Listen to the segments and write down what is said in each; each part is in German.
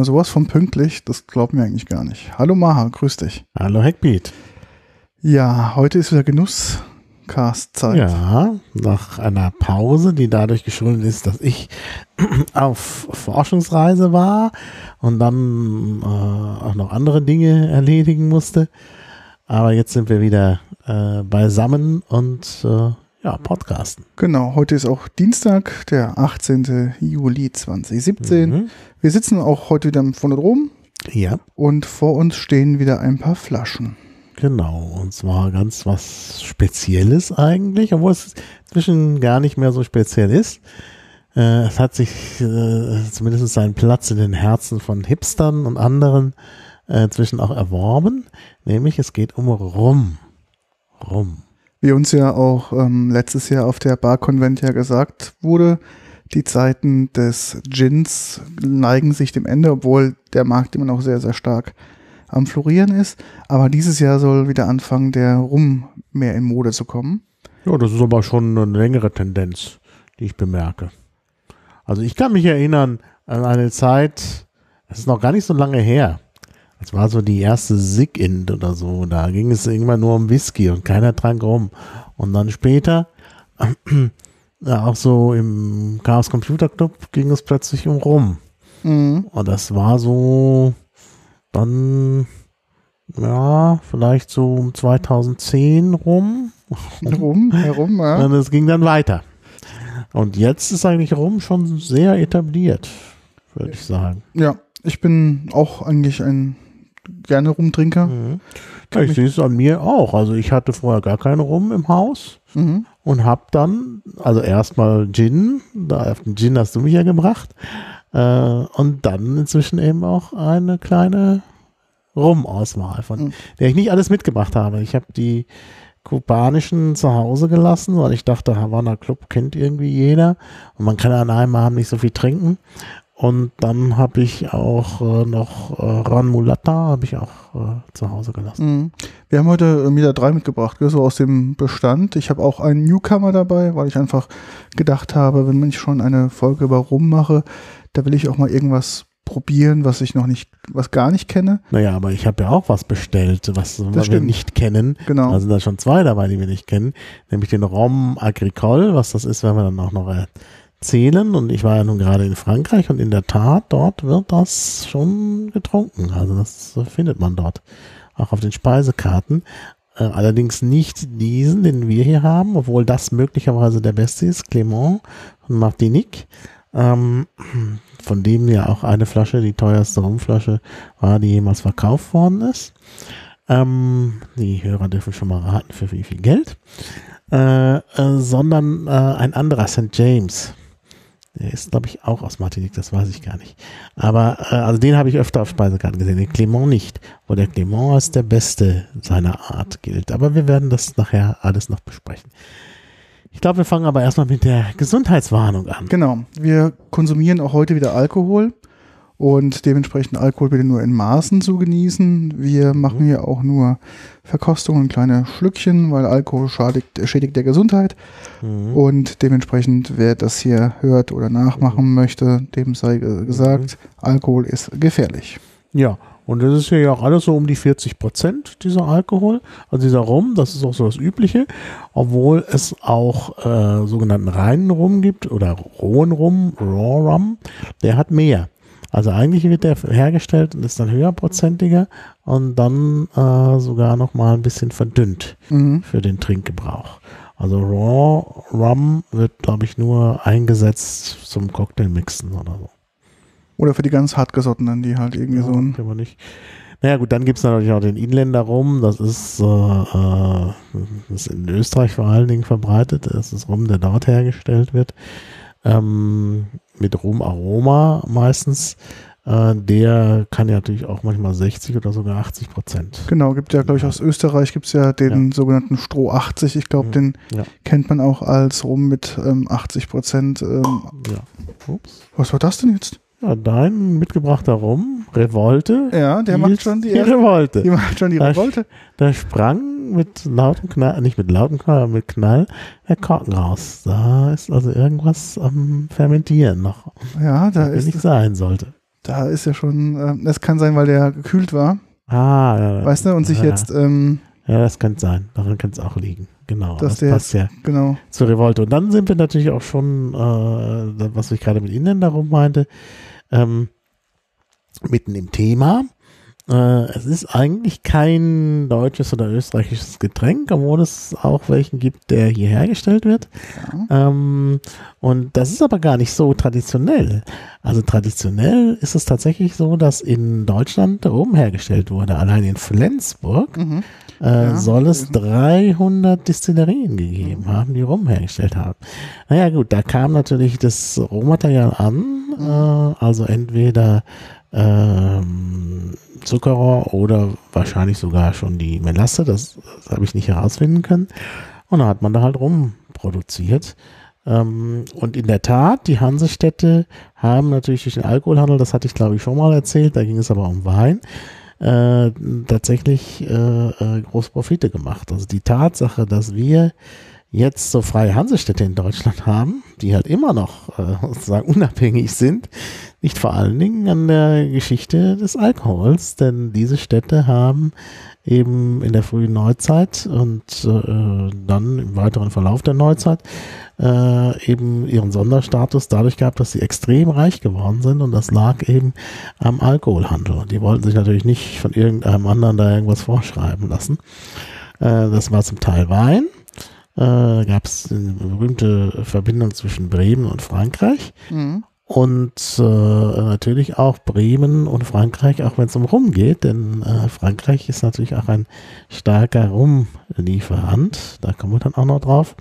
Diesmal sowas von pünktlich, das glaubt mir eigentlich gar nicht. Hallo Maha, grüß dich. Hallo Hackbeat. Ja, heute ist wieder Genusscast-Zeit. Ja, nach einer Pause, die dadurch geschuldet ist, dass ich auf Forschungsreise war und dann äh, auch noch andere Dinge erledigen musste. Aber jetzt sind wir wieder äh, beisammen und äh, ja, podcasten. Genau, heute ist auch Dienstag, der 18. Juli 2017. Mhm. Wir sitzen auch heute wieder vorne drum Ja, und vor uns stehen wieder ein paar Flaschen. genau. Und zwar ganz was Spezielles eigentlich, obwohl es inzwischen gar nicht mehr so speziell ist. Äh, es hat sich äh, zumindest seinen Platz in den Herzen von Hipstern und anderen äh, inzwischen auch erworben. Nämlich es geht um Rum. Rum. Wie uns ja auch ähm, letztes Jahr auf der Bar-Konvent ja gesagt wurde, die Zeiten des Gins neigen sich dem Ende, obwohl der Markt immer noch sehr, sehr stark am Florieren ist. Aber dieses Jahr soll wieder anfangen, der Rum mehr in Mode zu kommen. Ja, das ist aber schon eine längere Tendenz, die ich bemerke. Also ich kann mich erinnern an eine Zeit, das ist noch gar nicht so lange her. Das war so die erste Sig-Int oder so. Da ging es irgendwann nur um Whisky und keiner trank rum. Und dann später, ja, auch so im Chaos Computer Club ging es plötzlich um Rum. Mhm. Und das war so dann, ja, vielleicht so um 2010 rum. Rum, herum, ja. Und es ging dann weiter. Und jetzt ist eigentlich Rum schon sehr etabliert, würde ich sagen. Ja, ich bin auch eigentlich ein gerne Rumtrinker. Ja, ich sehe es an mir auch. Also ich hatte vorher gar keinen Rum im Haus Mhm. und habe dann, also erstmal Gin, da auf den Gin hast du mich ja gebracht, äh, und dann inzwischen eben auch eine kleine Rum-Auswahl, von Mhm. der ich nicht alles mitgebracht habe. Ich habe die kubanischen zu Hause gelassen, weil ich dachte, Havana Club kennt irgendwie jeder und man kann an einem Abend nicht so viel trinken. Und dann habe ich auch äh, noch äh, Ron Mulata habe ich auch äh, zu Hause gelassen. Mhm. Wir haben heute äh, wieder drei mitgebracht, so aus dem Bestand. Ich habe auch einen Newcomer dabei, weil ich einfach gedacht habe, wenn ich schon eine Folge über Rum mache, da will ich auch mal irgendwas probieren, was ich noch nicht, was gar nicht kenne. Naja, aber ich habe ja auch was bestellt, was wir stimmt. nicht kennen. Genau. Da sind da schon zwei dabei, die wir nicht kennen. Nämlich den Rom Agricole, was das ist, werden wir dann auch noch erzählen. Und ich war ja nun gerade in Frankreich und in der Tat, dort wird das schon getrunken. Also das findet man dort. Auch auf den Speisekarten. Äh, allerdings nicht diesen, den wir hier haben, obwohl das möglicherweise der beste ist. Clément von Martinique. Ähm, von dem ja auch eine Flasche, die teuerste Rumflasche war, die jemals verkauft worden ist. Ähm, die Hörer dürfen schon mal raten, für wie viel Geld. Äh, äh, sondern äh, ein anderer, St. James. Der ist, glaube ich, auch aus Martinique, das weiß ich gar nicht. Aber äh, also den habe ich öfter auf Speisekarten gesehen, den Clément nicht. Wo der Clément als der Beste seiner Art gilt. Aber wir werden das nachher alles noch besprechen. Ich glaube, wir fangen aber erstmal mit der Gesundheitswarnung an. Genau. Wir konsumieren auch heute wieder Alkohol und dementsprechend Alkohol bitte nur in Maßen zu genießen. Wir machen hier auch nur Verkostungen, kleine Schlückchen, weil Alkohol schadigt, schädigt der Gesundheit. Mhm. Und dementsprechend, wer das hier hört oder nachmachen möchte, dem sei ge- gesagt, Alkohol ist gefährlich. Ja, und das ist hier ja auch alles so um die 40 Prozent, dieser Alkohol, also dieser Rum, das ist auch so das Übliche, obwohl es auch äh, sogenannten reinen Rum gibt oder rohen Rum, Raw Rum, der hat mehr. Also eigentlich wird der hergestellt und ist dann höherprozentiger und dann äh, sogar nochmal ein bisschen verdünnt Mhm. für den Trinkgebrauch. Also Raw Rum wird, glaube ich, nur eingesetzt zum Cocktailmixen oder so. Oder für die ganz hartgesottenen, die halt irgendwie so ein. aber nicht. Naja gut, dann gibt es natürlich auch den Inländer Rum, das ist, äh, äh, das ist in Österreich vor allen Dingen verbreitet, das ist Rum, der dort hergestellt wird, ähm, mit Rumaroma meistens. Äh, der kann ja natürlich auch manchmal 60 oder sogar 80 Prozent. Genau, gibt ja, glaube ich, aus Österreich gibt es ja den ja. sogenannten Stroh 80. Ich glaube, mhm. den ja. kennt man auch als Rum mit ähm, 80 Prozent. Ähm, ja. Was war das denn jetzt? Ja, dein mitgebrachter Rum, Revolte. Ja, der macht schon die, die Revolte. Die macht schon die da, Revolte. Da sprang mit lautem Knall, nicht mit lautem Knall, aber mit Knall der Korken raus. Da ist also irgendwas am Fermentieren noch. Ja, da ist. nicht sein sollte. Da ist ja schon, äh, kann sein, weil der gekühlt war. Ah, ja. Weißt du, und sich ja, jetzt. Ähm, ja, das kann sein. Daran kann es auch liegen. Genau. Dass das passt ja genau. zur Revolte. Und dann sind wir natürlich auch schon, äh, was ich gerade mit Ihnen darum meinte, ähm, mitten im Thema. Äh, es ist eigentlich kein deutsches oder österreichisches Getränk, obwohl es auch welchen gibt, der hier hergestellt wird. Ja. Ähm, und das ist aber gar nicht so traditionell. Also traditionell ist es tatsächlich so, dass in Deutschland Rum hergestellt wurde. Allein in Flensburg mhm. äh, ja. soll es 300 Distillerien gegeben haben, die Rum hergestellt haben. Naja gut, da kam natürlich das Rohmaterial an, mhm. äh, also entweder ähm, Zuckerrohr oder wahrscheinlich sogar schon die Melasse. Das, das habe ich nicht herausfinden können. Und dann hat man da halt rum produziert. Ähm, und in der Tat, die Hansestädte haben natürlich durch den Alkoholhandel, das hatte ich glaube ich schon mal erzählt, da ging es aber um Wein, äh, tatsächlich äh, äh, große Profite gemacht. Also die Tatsache, dass wir jetzt so freie Hansestädte in Deutschland haben, die halt immer noch äh, sozusagen unabhängig sind, nicht vor allen Dingen an der Geschichte des Alkohols, denn diese Städte haben eben in der frühen Neuzeit und äh, dann im weiteren Verlauf der Neuzeit äh, eben ihren Sonderstatus dadurch gehabt, dass sie extrem reich geworden sind und das lag eben am Alkoholhandel. Die wollten sich natürlich nicht von irgendeinem anderen da irgendwas vorschreiben lassen. Äh, das war zum Teil Wein, äh, gab es eine berühmte Verbindung zwischen Bremen und Frankreich. Mhm. Und äh, natürlich auch Bremen und Frankreich, auch wenn es um Rum geht, denn äh, Frankreich ist natürlich auch ein starker Rumlieferant. Da kommen wir dann auch noch drauf.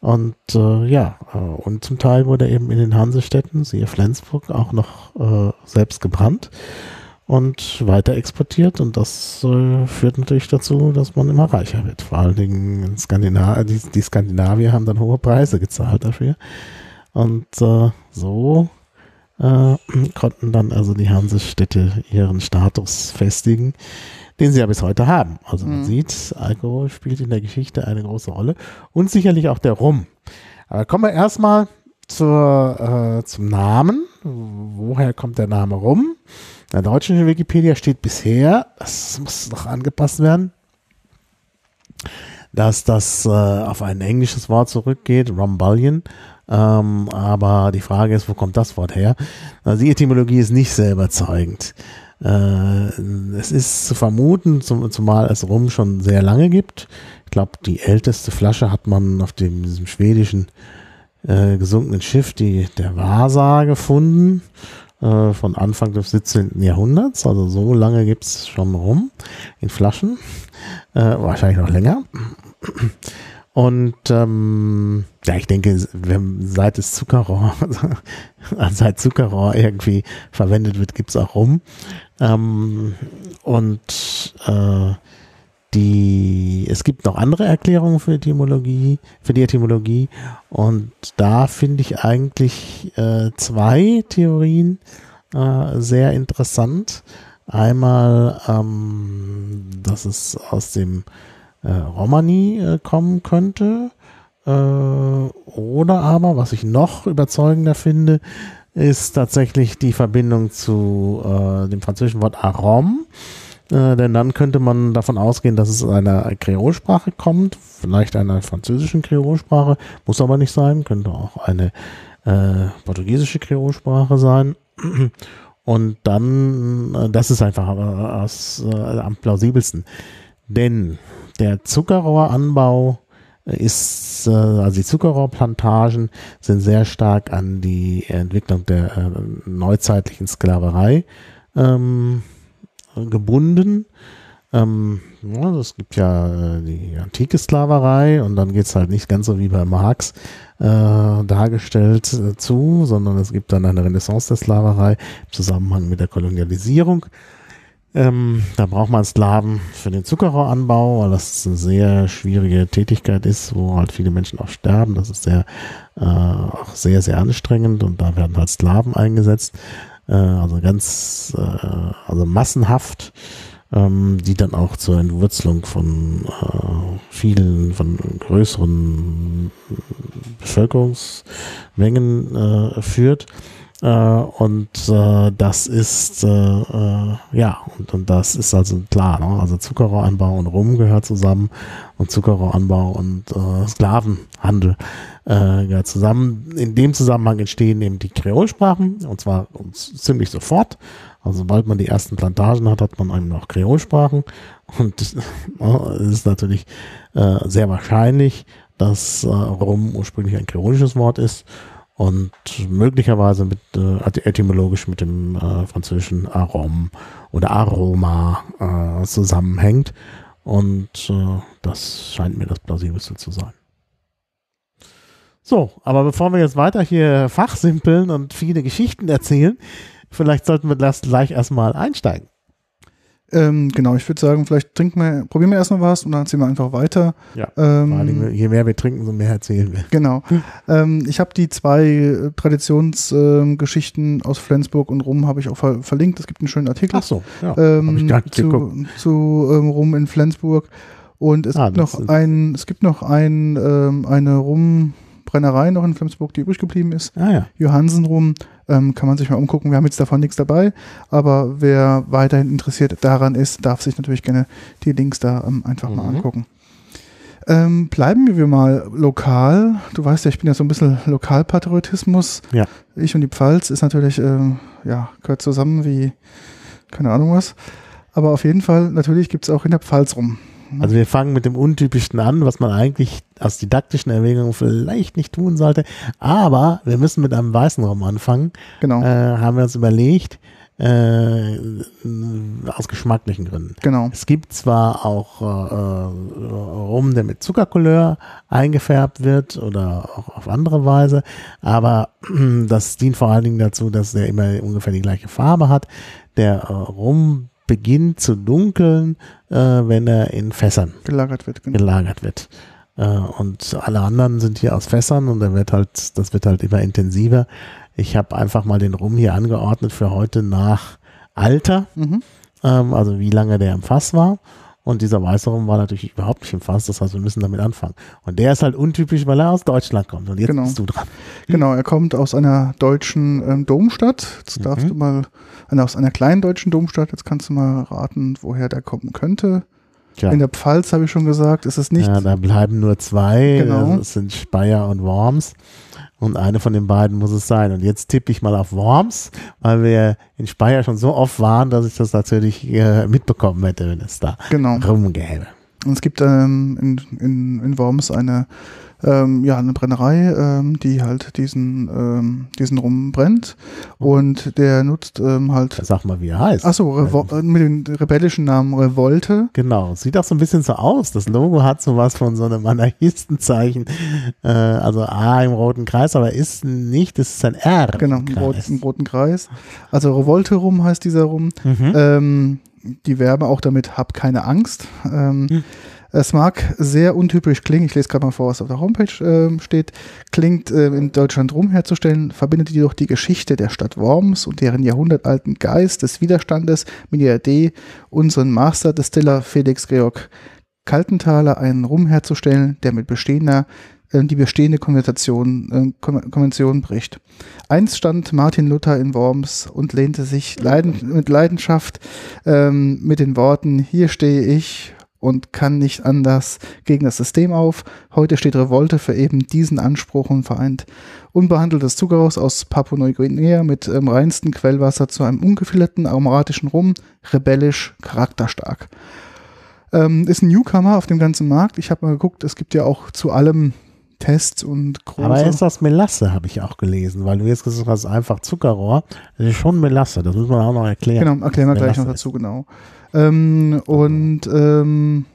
Und äh, ja, äh, und zum Teil wurde eben in den Hansestädten, siehe Flensburg, auch noch äh, selbst gebrannt und weiter exportiert und das äh, führt natürlich dazu, dass man immer reicher wird. Vor allen Dingen in Skandina die, die Skandinavier haben dann hohe Preise gezahlt dafür und äh, so äh, konnten dann also die Hansestädte ihren Status festigen, den sie ja bis heute haben. Also man mhm. sieht, Alkohol spielt in der Geschichte eine große Rolle und sicherlich auch der Rum. Aber kommen wir erstmal zur, äh, zum Namen. Woher kommt der Name Rum? In der deutschen Wikipedia steht bisher, das muss noch angepasst werden, dass das äh, auf ein englisches Wort zurückgeht, Rumbullion. Ähm, aber die Frage ist, wo kommt das Wort her? Also die Etymologie ist nicht sehr überzeugend. Äh, es ist zu vermuten, zum, zumal es Rum schon sehr lange gibt. Ich glaube, die älteste Flasche hat man auf dem, diesem schwedischen äh, gesunkenen Schiff, die der Vasa, gefunden. Äh, von Anfang des 17. Jahrhunderts. Also so lange gibt es schon rum in Flaschen. Äh, wahrscheinlich noch länger. Und ähm, ja, ich denke, seit es Zuckerrohr, seit Zuckerrohr irgendwie verwendet wird, gibt es auch rum. Ähm, und äh, die, es gibt noch andere Erklärungen für Etymologie, für die Etymologie. Und da finde ich eigentlich äh, zwei Theorien äh, sehr interessant. Einmal, ähm, dass es aus dem äh, Romani äh, kommen könnte. Äh, oder aber, was ich noch überzeugender finde, ist tatsächlich die Verbindung zu äh, dem französischen Wort Arom äh, denn dann könnte man davon ausgehen, dass es einer Kreolsprache kommt, vielleicht einer französischen Kreolsprache, muss aber nicht sein, könnte auch eine äh, portugiesische Kreolsprache sein. Und dann, äh, das ist einfach aus, äh, am plausibelsten. Denn der Zuckerrohranbau ist, äh, also die Zuckerrohrplantagen sind sehr stark an die Entwicklung der äh, neuzeitlichen Sklaverei ähm, gebunden. Ähm, ja, es gibt ja äh, die antike Sklaverei und dann geht's halt nicht ganz so wie bei Marx äh, dargestellt äh, zu, sondern es gibt dann eine Renaissance der Sklaverei im Zusammenhang mit der Kolonialisierung. Ähm, da braucht man Sklaven für den Zuckerrohranbau, weil das eine sehr schwierige Tätigkeit ist, wo halt viele Menschen auch sterben. Das ist sehr, äh, auch sehr, sehr anstrengend und da werden halt Sklaven eingesetzt. Äh, also ganz, äh, also massenhaft, ähm, die dann auch zur Entwurzelung von äh, vielen, von größeren Bevölkerungsmengen äh, führt. Äh, und äh, das ist, äh, äh, ja, und, und das ist also klar, ne? also Zuckerrohranbau und Rum gehört zusammen und Zuckerrohranbau und äh, Sklavenhandel äh, gehört zusammen. In dem Zusammenhang entstehen eben die Kreolsprachen und zwar ziemlich sofort. Also sobald man die ersten Plantagen hat, hat man eben noch Kreolsprachen und äh, es ist natürlich äh, sehr wahrscheinlich, dass äh, Rum ursprünglich ein kreolisches Wort ist und möglicherweise mit äh, etymologisch mit dem äh, französischen Arom oder Aroma äh, zusammenhängt. Und äh, das scheint mir das plausibelste zu sein. So, aber bevor wir jetzt weiter hier fachsimpeln und viele Geschichten erzählen, vielleicht sollten wir das gleich erstmal einsteigen. Ähm, genau, ich würde sagen, vielleicht trinken wir, probieren wir erstmal was und dann ziehen wir einfach weiter. Ja, ähm, vor allem, je mehr wir trinken, umso mehr erzählen wir. Genau. ähm, ich habe die zwei äh, Traditionsgeschichten ähm, aus Flensburg und Rum habe ich auch ver verlinkt. Es gibt einen schönen Artikel Ach so, ja, ähm, ich gar nicht zu, zu ähm, Rum in Flensburg. Und es ah, gibt noch ein, es gibt noch ein, ähm, eine Rumbrennerei noch in Flensburg, die übrig geblieben ist. Ah, ja. Johansen Rum. Ähm, kann man sich mal umgucken. Wir haben jetzt davon nichts dabei, aber wer weiterhin interessiert daran ist, darf sich natürlich gerne die Links da ähm, einfach mhm. mal angucken. Ähm, bleiben wir mal lokal. Du weißt ja, ich bin ja so ein bisschen Lokalpatriotismus. Ja. Ich und die Pfalz ist natürlich, äh, ja, gehört zusammen wie, keine Ahnung was. Aber auf jeden Fall, natürlich gibt es auch in der Pfalz rum. Also wir fangen mit dem Untypischen an, was man eigentlich aus didaktischen Erwägungen vielleicht nicht tun sollte. Aber wir müssen mit einem weißen Raum anfangen. Genau. Äh, haben wir uns überlegt. Äh, aus geschmacklichen Gründen. Genau. Es gibt zwar auch äh, Rum, der mit Zuckercouleur eingefärbt wird oder auch auf andere Weise, aber das dient vor allen Dingen dazu, dass der immer ungefähr die gleiche Farbe hat. Der äh, Rum beginnt zu dunkeln, äh, wenn er in Fässern gelagert wird. Genau. Gelagert wird. Äh, und alle anderen sind hier aus Fässern und er wird halt, das wird halt immer intensiver. Ich habe einfach mal den Rum hier angeordnet für heute nach Alter, mhm. ähm, also wie lange der im Fass war. Und dieser weiße Rum war natürlich überhaupt nicht im Fass, das heißt, wir müssen damit anfangen. Und der ist halt untypisch, weil er aus Deutschland kommt. Und jetzt genau. bist du dran. Genau, er kommt aus einer deutschen ähm, Domstadt. Jetzt mhm. darfst du mal, aus einer kleinen deutschen Domstadt, jetzt kannst du mal raten, woher der kommen könnte. Tja. In der Pfalz habe ich schon gesagt, ist es nicht. Ja, da bleiben nur zwei. Genau. Das sind Speyer und Worms. Und eine von den beiden muss es sein. Und jetzt tippe ich mal auf Worms, weil wir in Speyer schon so oft waren, dass ich das natürlich äh, mitbekommen hätte, wenn es da genau. rumgäbe. Und es gibt ähm, in, in, in Worms eine ähm, ja, eine Brennerei, ähm, die halt diesen, ähm, diesen Rum brennt. Mhm. Und der nutzt ähm, halt. Sag mal, wie er heißt. Achso, Revo äh, mit dem rebellischen Namen Revolte. Genau, sieht auch so ein bisschen so aus. Das Logo hat sowas von so einem Anarchistenzeichen. Äh, also A im roten Kreis, aber ist nicht, es ist ein R. Genau, im roten, roten Kreis. Also Revolte Rum heißt dieser Rum. Mhm. Ähm, die Werbe auch damit, hab keine Angst. Mhm. Es mag sehr untypisch klingen, ich lese gerade mal vor, was auf der Homepage äh, steht, klingt äh, in Deutschland rum herzustellen, verbindet jedoch die Geschichte der Stadt Worms und deren jahrhundertalten Geist des Widerstandes mit der Idee, unseren Master Distiller Felix Georg Kaltenthaler einen Rum herzustellen, der mit bestehender äh, die bestehende Konversation, äh, Konvention bricht. Einst stand Martin Luther in Worms und lehnte sich leiden, mit Leidenschaft ähm, mit den Worten, hier stehe ich und kann nicht anders gegen das System auf. Heute steht Revolte für eben diesen Anspruch und vereint unbehandeltes Zuckerhaus aus Papua-Neuguinea mit ähm, reinsten Quellwasser zu einem ungefilterten aromatischen Rum, rebellisch, charakterstark. Ähm, ist ein Newcomer auf dem ganzen Markt. Ich habe mal geguckt, es gibt ja auch zu allem Tests und große. Aber ist das Melasse, habe ich auch gelesen, weil du jetzt gesagt hast, einfach Zuckerrohr. Das ist schon Melasse, das muss man auch noch erklären. Genau, erklären wir gleich noch dazu, genau. Ähm, und ähm,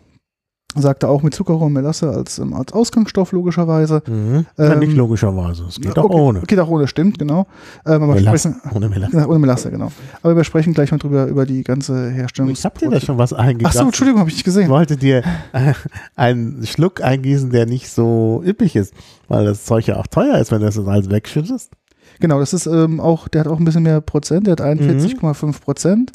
sagte auch mit Zuckerrohr und Melasse als, ähm, als Ausgangsstoff logischerweise. Mhm. Ja, Ähm, nicht logischerweise. Es geht auch okay, ohne. Geht auch ohne, stimmt, genau. Ähm, aber Melasse. sprechen, Ohne Melasse. ja, ohne Melasse, genau. Aber wir sprechen gleich mal drüber, über die ganze Herstellung. Ich hab dir da schon was eingegangen. Ach so, Entschuldigung, habe ich nicht Ich gesehen. wollte dir äh, einen Schluck eingießen, der nicht so üppig ist, weil das Zeug ja auch teuer ist, wenn du das alles wegschüttest. Genau, das ist ähm, auch, der hat auch ein bisschen mehr Prozent, der hat Mhm. 41,5 Prozent.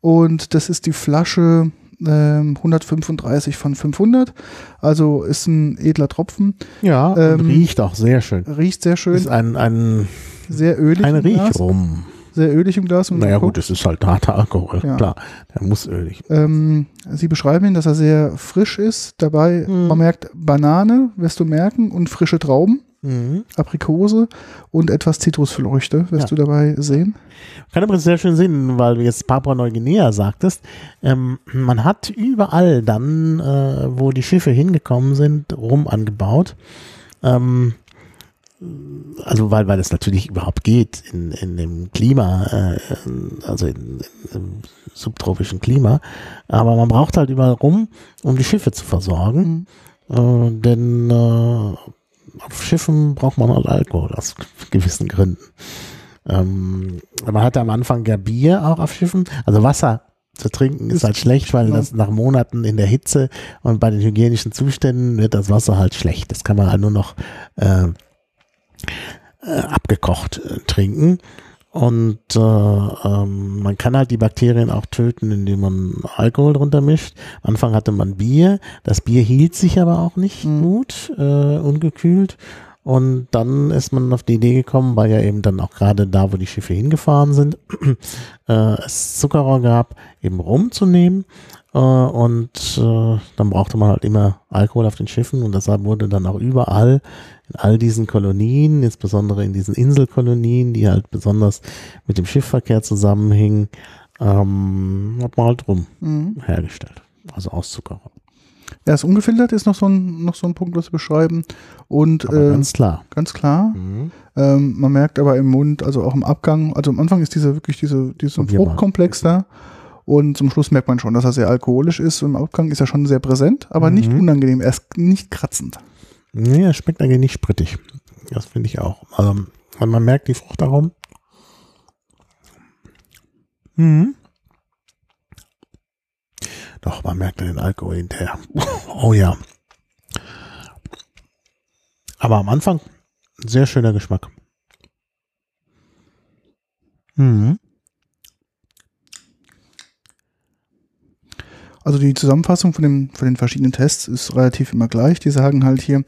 Und das ist die Flasche ähm, 135 von 500. Also ist ein edler Tropfen. Ja, Ähm, und riecht auch sehr schön. Riecht sehr schön, Ist ein, ein, sehr ölig ein. Riechrum. Sehr ölig im Glas. Und Naja gut, es ist halt harter Alkohol, Ja. klar. Der muss ölig. Ähm, Sie beschreiben ihn, dass er sehr frisch ist. Dabei, Mhm. man merkt Banane, wirst du merken, und frische Trauben, Mhm. Aprikose und etwas Zitrusfrüchte wirst Ja. du dabei sehen. Kann übrigens sehr schön sehen, weil du jetzt Papua-Neuguinea sagtest. Ähm, man hat überall dann, äh, wo die Schiffe hingekommen sind, rum angebaut. Ähm, also weil, weil es natürlich überhaupt geht in, in dem Klima, äh, also in, in, im subtropischen Klima. Aber man braucht halt überall rum, um die Schiffe zu versorgen. Äh, denn äh, auf Schiffen braucht man halt Alkohol aus gewissen Gründen. Ähm, man hatte am Anfang ja Bier auch auf Schiffen. Also Wasser zu trinken ist, halt schlecht, weil genau. das nach Monaten in der Hitze und bei den hygienischen Zuständen wird das Wasser halt schlecht. Das kann man halt nur noch äh, äh, abgekocht äh, trinken. Und äh, ähm, man kann halt die Bakterien auch töten, indem man Alkohol drunter mischt. Am Anfang hatte man Bier. Das Bier hielt sich aber auch nicht Mhm. gut, äh, ungekühlt. Und dann ist man auf die Idee gekommen, weil ja eben dann auch gerade da, wo die Schiffe hingefahren sind, äh, es Zuckerrohr gab, eben rumzunehmen. Äh, und äh, dann brauchte man halt immer Alkohol auf den Schiffen und deshalb wurde dann auch überall in all diesen Kolonien, insbesondere in diesen Inselkolonien, die halt besonders mit dem Schiffverkehr zusammenhingen, ähm, hat man halt rum Mhm. hergestellt. Also aus Zuckerrohr. Ja, das ungefiltert ist noch so ein, noch so ein Punkt, was wir beschreiben. Und äh, ganz klar. ganz klar, Mhm. ähm, man merkt aber im Mund, also auch im Abgang, also am Anfang ist dieser wirklich diese, dieser. Fruchtkomplex da. Und zum Schluss merkt man schon, dass er sehr alkoholisch ist. Und im Abgang ist er schon sehr präsent, aber nicht Mhm. unangenehm. Er ist nicht kratzend. Nee, schmeckt eigentlich nicht sprittig. Das finde ich auch. Also, man merkt die Fruchtaromen. Mhm. Doch, man merkt den Alkohol hinterher. Oh ja. Aber am Anfang sehr schöner Geschmack. Mhm. Also die Zusammenfassung von, dem, von den verschiedenen Tests ist relativ immer gleich. Die sagen halt hier,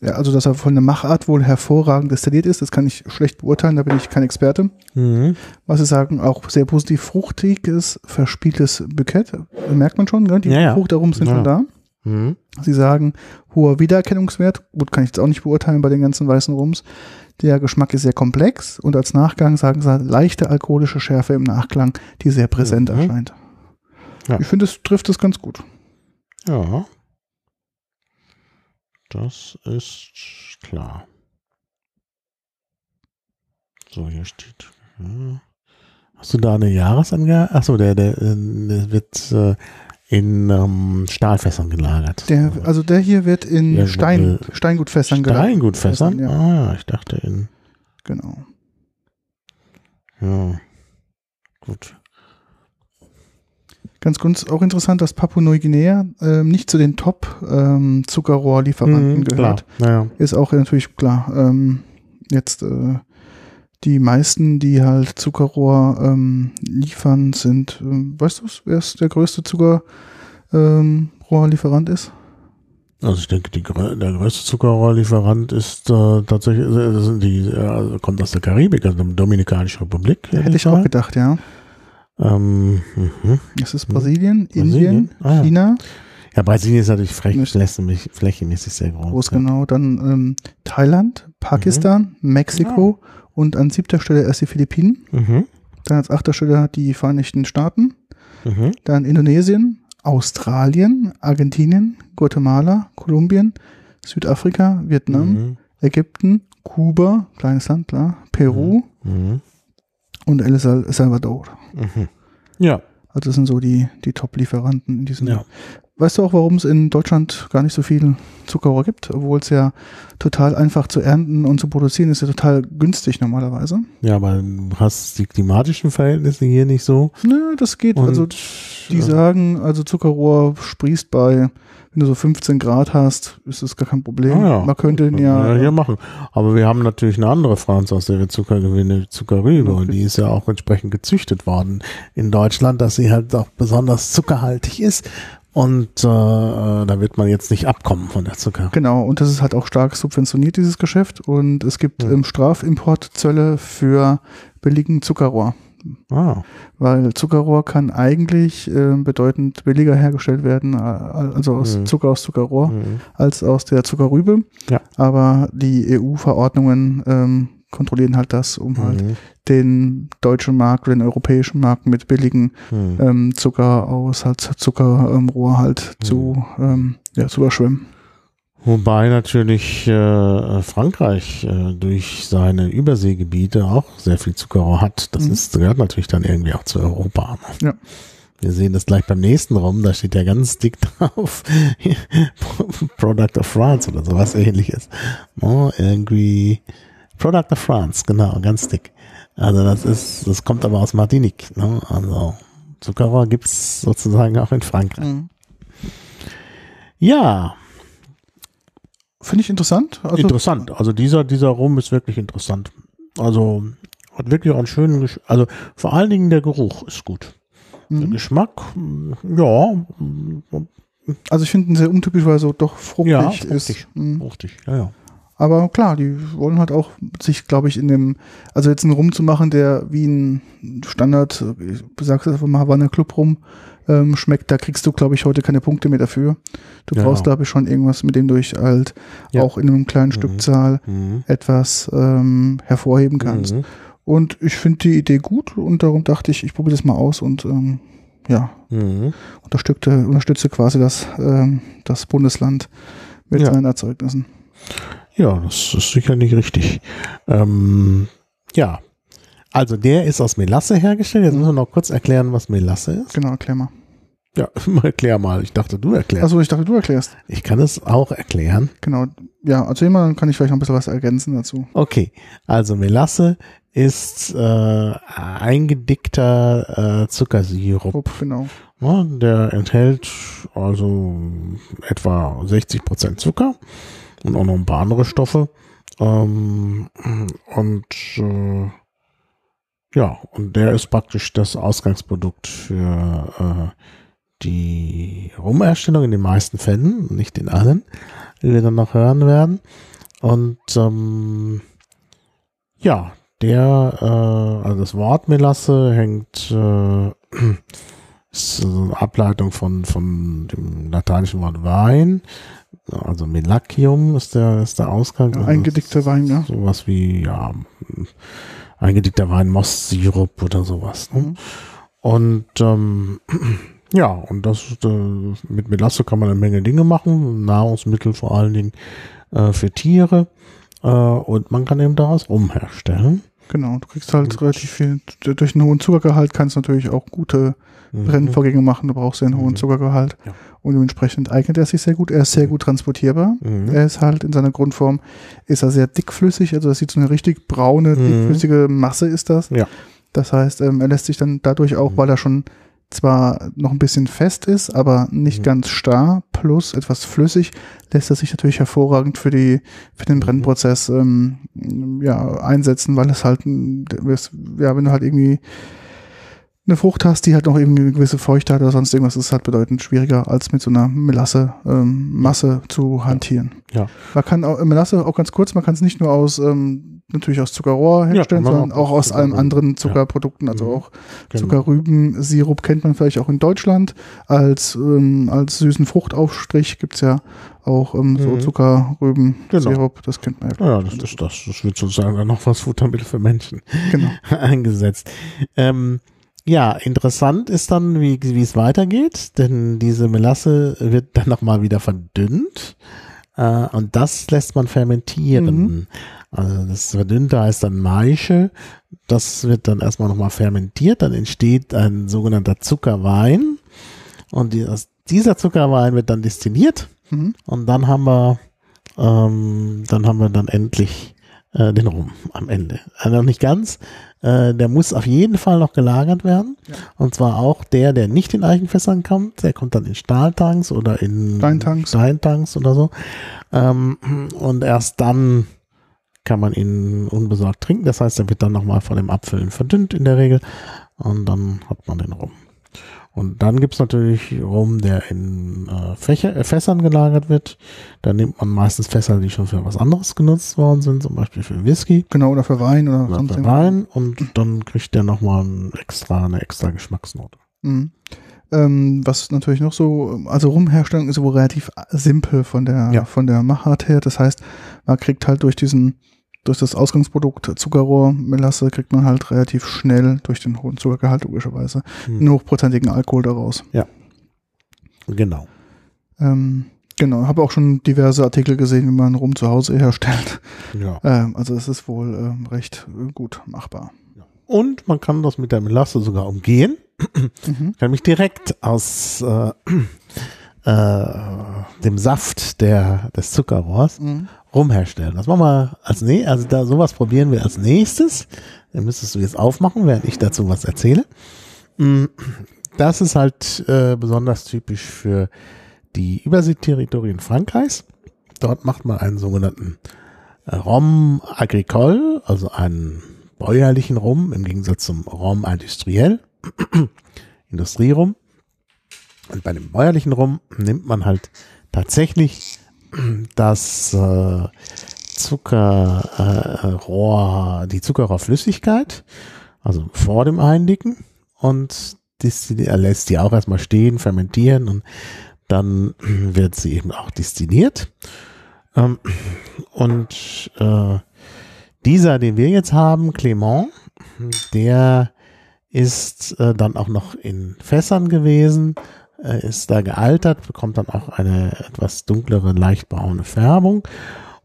ja, also dass er von der Machart wohl hervorragend destilliert ist, das kann ich schlecht beurteilen, da bin ich kein Experte. Mhm. Was sie sagen, auch sehr positiv fruchtiges, verspieltes Bukett. Merkt man schon, ne? die Ja, ja. Fruchtaromen sind Ja. schon da. Mhm. Sie sagen, hoher Wiedererkennungswert. Gut, kann ich jetzt auch nicht beurteilen bei den ganzen weißen Rums. Der Geschmack ist sehr komplex und als Nachgang sagen sie leichte alkoholische Schärfe im Nachklang, die sehr präsent Mhm. erscheint. Ja. Ich finde, es trifft es ganz gut. Ja. Das ist klar. So, hier steht. Ja. Hast du da eine Jahresangabe? Achso, der, der, der wird äh, in ähm, Stahlfässern gelagert. Der, also der hier wird in Ja, Stein, äh, Steingutfässern gelagert. Steingutfässern? Ja. Ah, ja, ich dachte in. Genau. Ja. Gut. Ganz kurz auch interessant, dass Papua-Neuguinea ähm, nicht zu den Top-Zuckerrohrlieferanten Mhm, gehört. Klar. Ja. Ist auch natürlich klar. Ähm, jetzt äh, die meisten, die halt Zuckerrohr ähm, liefern, sind, ähm, weißt du, wer ist der größte Zuckerrohrlieferant ist? Also ich denke, die, der größte Zuckerrohrlieferant ist äh, tatsächlich, äh, das sind die, äh, kommt aus der Karibik, also der Dominikanische Republik. Hätte ich auch gedacht, ja. Ähm, mhm. Es ist Brasilien, Brasilien? Indien, Ah, ja. China, Ja, Brasilien ist natürlich flächenmäßig, flächenmäßig sehr groß. groß ja. genau, dann ähm, Thailand, Pakistan, Mexiko und an siebter Stelle erst die Philippinen. Mhm. Dann als achter Stelle die Vereinigten Staaten. Mhm. Dann Indonesien, Australien, Argentinien, Guatemala, Kolumbien, Südafrika, Vietnam, Mhm. Ägypten, Kuba, kleines Land, klar, Peru Mhm. und El Sal- Salvador. Mhm. Ja, Also das sind so die, die Top-Lieferanten in diesem. ja. Weißt du auch, warum es in Deutschland gar nicht so viel Zuckerrohr gibt, obwohl es ja total einfach zu ernten und zu produzieren ist, ja total günstig normalerweise. Ja, aber du hast die klimatischen Verhältnisse hier nicht so. Nö, das geht. Und, also die äh, sagen, also Zuckerrohr sprießt bei, wenn du so 15 Grad hast, ist das gar kein Problem. Ah ja. Man könnte den Kann man ja, hier machen. Aber wir haben natürlich eine andere Pflanze, aus der wir Zucker gewinnen, Zuckerrübe. Okay. Und die ist ja auch entsprechend gezüchtet worden in Deutschland, dass sie halt auch besonders zuckerhaltig ist. Und äh, äh, da wird man jetzt nicht abkommen von der Zucker. genau, und das ist halt auch stark subventioniert, dieses Geschäft. Und es gibt Hm. ähm, Strafimportzölle für billigen Zuckerrohr. Ah, Weil Zuckerrohr kann eigentlich äh, bedeutend billiger hergestellt werden, äh, also aus Mhm. Zucker aus Zuckerrohr, mhm. als aus der Zuckerrübe. Ja. Aber die EU-Verordnungen ähm, kontrollieren halt das, um halt Mhm. den deutschen Markt oder den europäischen Markt mit billigen Mhm. ähm, Zucker aus halt Zuckerrohr halt Mhm. zu, ähm, ja, zu überschwemmen. Wobei natürlich äh, Frankreich äh, durch seine Überseegebiete auch sehr viel Zuckerrohr hat. Das Mhm. ist, gehört natürlich dann irgendwie auch zu Europa. Ja. Wir sehen das gleich beim nächsten rum, da steht ja ganz dick drauf Product of France oder sowas ähnliches. Oh, irgendwie Product of France, genau, ganz dick. Also das ist, das kommt aber aus Martinique. Ne? Also Zuckerrohr gibt's sozusagen auch in Frankreich. Ja, Finde ich interessant. Also, interessant. Also dieser, dieser Rum ist wirklich interessant. Also hat wirklich auch einen schönen Gesch Also vor allen Dingen der Geruch ist gut. Der Mhm. Geschmack, mh, ja, Also ich finde ihn sehr untypisch, weil er so doch fruchtig, Ja, ist. fruchtig. Mhm. fruchtig, ja, ja. Aber klar, die wollen halt auch sich, glaube ich, in dem, also jetzt einen Rum zu machen, der wie ein Standard, ich sag's einfach mal, Havana Club Rum ähm, schmeckt, da kriegst du, glaube ich, heute keine Punkte mehr dafür. Du Ja. brauchst, glaube ich, schon irgendwas, mit dem du dich halt Ja. auch in einem kleinen Mhm. Stückzahl Mhm. etwas ähm, hervorheben kannst. Mhm. Und ich finde die Idee gut und darum dachte ich, ich probiere das mal aus und ähm, ja, Mhm. unterstütze, unterstütze quasi das, ähm, das Bundesland mit Ja. seinen Erzeugnissen. Ja, das ist sicherlich richtig. Ähm, ja, also der ist aus Melasse hergestellt. Jetzt müssen wir noch kurz erklären, was Melasse ist. Genau, erklär mal. Ja, erklär mal. Ich dachte, du erklärst. Achso, ich dachte, du erklärst. Ich kann es auch erklären. Genau. Ja, erzähl mal, dann kann ich vielleicht noch ein bisschen was ergänzen dazu. Okay, also Melasse ist äh, eingedickter äh, Zuckersirup. Rupp, genau. Ja, der enthält also etwa 60 Prozent Zucker und auch noch ein paar andere Stoffe. Ähm, und äh, ja, und der ist praktisch das Ausgangsprodukt für äh, die Rumerstellung in den meisten Fällen, nicht in allen, wie wir dann noch hören werden. Und ähm, ja, der, äh, also das Wort Melasse hängt, äh, ist so eine Ableitung von, von dem lateinischen Wort Wein. Also Melacium ist der, ist der Ausgang. Ja, eingedickter Wein, ja. Sowas wie, ja, eingedickter Wein, Mostsirup oder sowas. Ne? Mhm. Und ähm, ja, und das äh, mit Melasse kann man eine Menge Dinge machen, Nahrungsmittel vor allen Dingen äh, für Tiere. Äh, und man kann eben daraus Rum herstellen. Genau. Du kriegst halt relativ viel, durch einen hohen Zuckergehalt kannst du natürlich auch gute Mhm. Brennvorgänge machen. Du brauchst ja einen hohen Mhm. Zuckergehalt. Ja. Und dementsprechend eignet er sich sehr gut. Er ist sehr gut transportierbar. Mhm. Er ist halt in seiner Grundform, ist er sehr dickflüssig. Also das sieht so eine richtig braune, Mhm. dickflüssige Masse ist das. Ja. Das heißt, ähm, er lässt sich dann dadurch auch, Mhm. weil er schon zwar noch ein bisschen fest ist, aber nicht Mhm. ganz starr, plus etwas flüssig, lässt er sich natürlich hervorragend für die für den. Brennprozess ähm, ja, einsetzen, weil es halt ja, wenn du halt irgendwie eine Frucht hast, die halt noch irgendwie eine gewisse Feuchte hat oder sonst irgendwas, ist halt bedeutend schwieriger, als mit so einer Melasse ähm, Masse zu hantieren. Ja. Man kann auch Melasse auch ganz kurz, man kann es nicht nur aus ähm, natürlich aus Zuckerrohr herstellen, man sondern auch auch aus allen Zuckerrüben. anderen Zuckerprodukten, also Mhm. auch Genau. Zuckerrübensirup kennt man vielleicht auch in Deutschland. Als, ähm, als süßen Fruchtaufstrich gibt's ja auch ähm, so Mhm. Zuckerrübensirup, das kennt man ja. Ja, das ist das. Das wird sozusagen dann noch was Futtermittel für Menschen Genau. eingesetzt. Ähm, ja, interessant ist dann, wie, wie es weitergeht, denn diese Melasse wird dann nochmal wieder verdünnt Äh, und das lässt man fermentieren. Mhm. Also das Verdünnte heißt dann Maische. Das wird dann erstmal nochmal fermentiert. Dann entsteht ein sogenannter Zuckerwein. Und die, aus dieser Zuckerwein wird dann destilliert. Mhm. Und dann haben wir, ähm, dann haben wir dann endlich äh, den Rum am Ende. Also noch nicht ganz. Äh, der muss auf jeden Fall noch gelagert werden. Ja. Und zwar auch der, der nicht in Eichenfässern kommt. Der kommt dann in Stahltanks oder in Steintanks. Steintanks oder so. Ähm, und erst dann kann man ihn unbesorgt trinken. Das heißt, er wird dann nochmal von dem Abfüllen verdünnt in der Regel. Und dann hat man den Rum. Und dann gibt's natürlich Rum, der in äh, Fächer, äh, Fässern gelagert wird. Da nimmt man meistens Fässer, die schon für was anderes genutzt worden sind, zum Beispiel für Whisky Genau, oder für Wein oder, oder sonst für. Wein. Und dann kriegt der nochmal ein extra, eine extra Geschmacksnote. Mhm. Ähm, was natürlich noch so, also Rumherstellung ist wohl relativ simpel von der, Ja. von der Machart her. Das heißt, man kriegt halt durch diesen, durch das Ausgangsprodukt Zuckerrohr, Melasse, kriegt man halt relativ schnell durch den hohen Zuckergehalt logischerweise Hm. einen hochprozentigen Alkohol daraus. Genau. Ähm, genau, habe auch schon diverse Artikel gesehen, wie man Rum zu Hause herstellt. Ja. Ähm, also es ist wohl ähm, recht äh, gut machbar. Und man kann das mit der Melasse sogar umgehen. Mhm. kann mich direkt aus äh, äh, dem Saft der, des Zuckerrohrs Mhm. rumherstellen. Das machen wir als nee, also da sowas probieren wir als nächstes. Dann müsstest du jetzt aufmachen, während ich dazu was erzähle. Mm, Das ist halt äh, besonders typisch für die Überseeterritorien Frankreichs. Dort macht man einen sogenannten äh, Rhum agricole, also einen bäuerlichen Rum im Gegensatz zum Rhum industriell, Industrierum. Und bei dem bäuerlichen Rum nimmt man halt tatsächlich das äh, Zuckerrohr, die Zuckerrohrflüssigkeit, also vor dem Eindicken und er lässt die auch erstmal stehen, fermentieren und dann wird sie eben auch distilliert. Ähm, und äh, dieser, den wir jetzt haben, Clement, der ist äh, dann auch noch in Fässern gewesen, äh, ist da gealtert, bekommt dann auch eine etwas dunklere, leicht braune Färbung.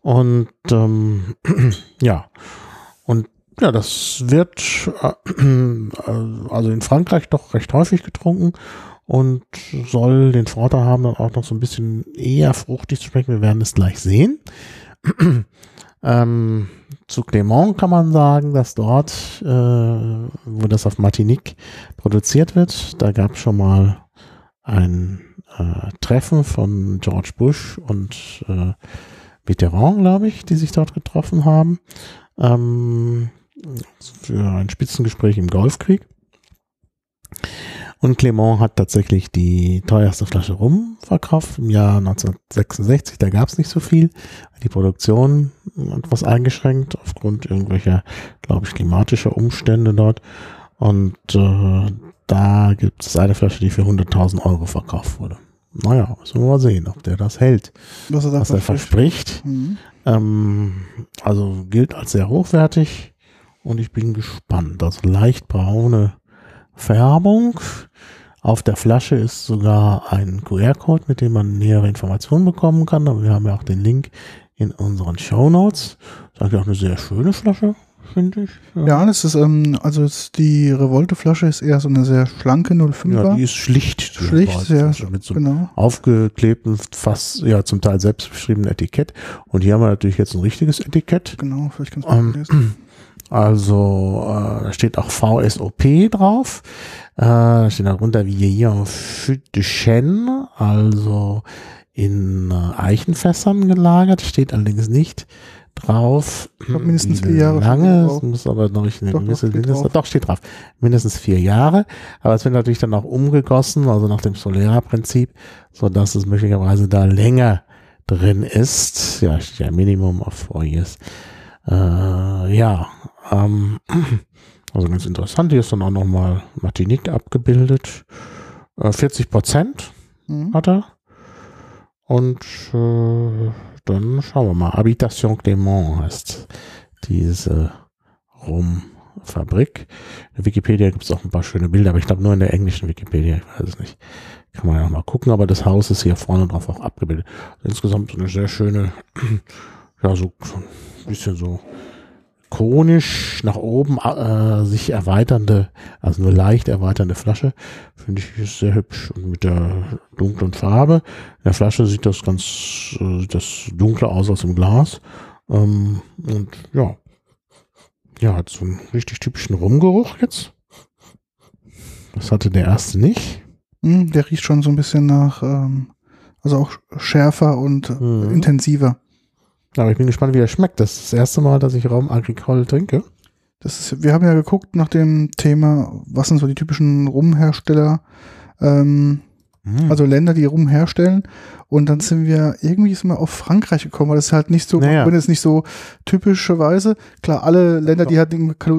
Und ähm, ja, und ja, das wird äh, also in Frankreich doch recht häufig getrunken und soll den Vorteil haben, dann auch noch so ein bisschen eher fruchtig zu schmecken. Wir werden es gleich sehen. ähm, zu Clement kann man sagen, dass dort, äh, wo das auf Martinique produziert wird, da gab es schon mal ein äh, Treffen von George Bush und äh, Mitterrand, glaube ich, die sich dort getroffen haben, ähm, für ein Spitzengespräch im Golfkrieg. Und Clement hat tatsächlich die teuerste Flasche Rum verkauft im Jahr 1966. Da gab es nicht so viel. Die Produktion etwas eingeschränkt aufgrund irgendwelcher, glaube ich, klimatischer Umstände dort. Und äh, da gibt es eine Flasche, die für 100.000 Euro verkauft wurde. Naja, müssen wir mal sehen, ob der das hält, Was er was er verspricht. verspricht. Mhm. Ähm, also gilt als sehr hochwertig und ich bin gespannt. Also leicht braune Färbung. Auf der Flasche ist sogar ein QR-Code, mit dem man nähere Informationen bekommen kann. Aber wir haben ja auch den Link in unseren Show Notes. Das ist eigentlich auch eine sehr schöne Flasche, finde ich. Ja, das ist, ähm, also es, die Revolte-Flasche ist eher so eine sehr schlanke 05er. Ja, die ist schlicht. Schlicht, sehr, also mit so einem genau. aufgeklebten, fast, ja, zum Teil selbstbeschriebenen Etikett. Und hier haben wir natürlich jetzt ein richtiges Etikett. Genau, vielleicht kannst du mal Ähm, lesen. Also, äh, da steht auch VSOP drauf. Äh, da steht darunter Fût de Chêne, also in äh, Eichenfässern gelagert. Steht allerdings nicht drauf. Glaub, mindestens vier Jahre Lange, es muss aber noch nicht eine Doch, doch, gewisse drauf. doch steht drauf. Mindestens vier Jahre. Aber es wird natürlich dann auch umgegossen, also nach dem Solera-Prinzip, so dass es möglicherweise da länger drin ist. Ja, steht ja Minimum of four years. Äh, ja, ähm, also ganz interessant. Hier ist dann auch nochmal Martinique abgebildet. Äh, 40 Prozent Mhm. hat er. Und äh, dann schauen wir mal. Habitation Clément heißt diese Fabrik. In Wikipedia gibt es auch ein paar schöne Bilder, aber ich glaube nur in der englischen Wikipedia, ich weiß es nicht. Kann man ja noch mal gucken, aber das Haus ist hier vorne drauf auch abgebildet. Insgesamt eine sehr schöne, ja, so ein bisschen so konisch nach oben äh, sich erweiternde, also nur leicht erweiternde Flasche. Finde ich sehr hübsch und mit der dunklen Farbe. In der Flasche sieht das ganz, äh, sieht das dunkler aus als im Glas. Ähm, und ja, ja, hat so einen richtig typischen Rumgeruch jetzt. Das hatte der erste nicht. Hm, der riecht schon so ein bisschen nach, ähm, also auch schärfer und Mhm. intensiver. Aber ich bin gespannt, wie er schmeckt. Das ist das erste Mal, dass ich Raum Agricole trinke. Das ist, wir haben ja geguckt nach dem Thema, was sind so die typischen Rumhersteller, ähm, Mhm. also Länder, die Rum herstellen. Und dann sind wir irgendwie sind wir auf Frankreich gekommen, weil das ist halt nicht so, Naja. wenn es nicht so typischerweise, klar, alle Länder, die halt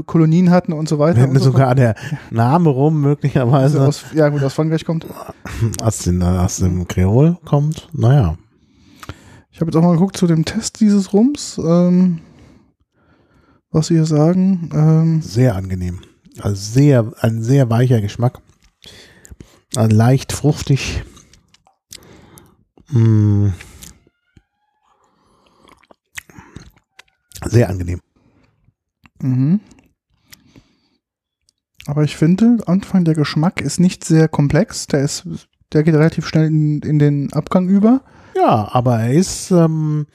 Kolonien hatten und so weiter. Wenn und so sogar der Name rum möglicherweise aus, ja gut, aus Frankreich kommt. aus, den, aus dem Kreol kommt. Naja. Ich habe jetzt auch mal geguckt zu dem Test dieses Rums, ähm, was sie hier sagen. Ähm, Sehr angenehm. Also sehr, ein sehr weicher Geschmack. Also leicht fruchtig. Mm. Sehr angenehm. mhm. Aber ich finde, Anfang der Geschmack ist nicht sehr komplex. Der ist, der geht relativ schnell in, in den Abgang über. Ja, aber er ist, ähm,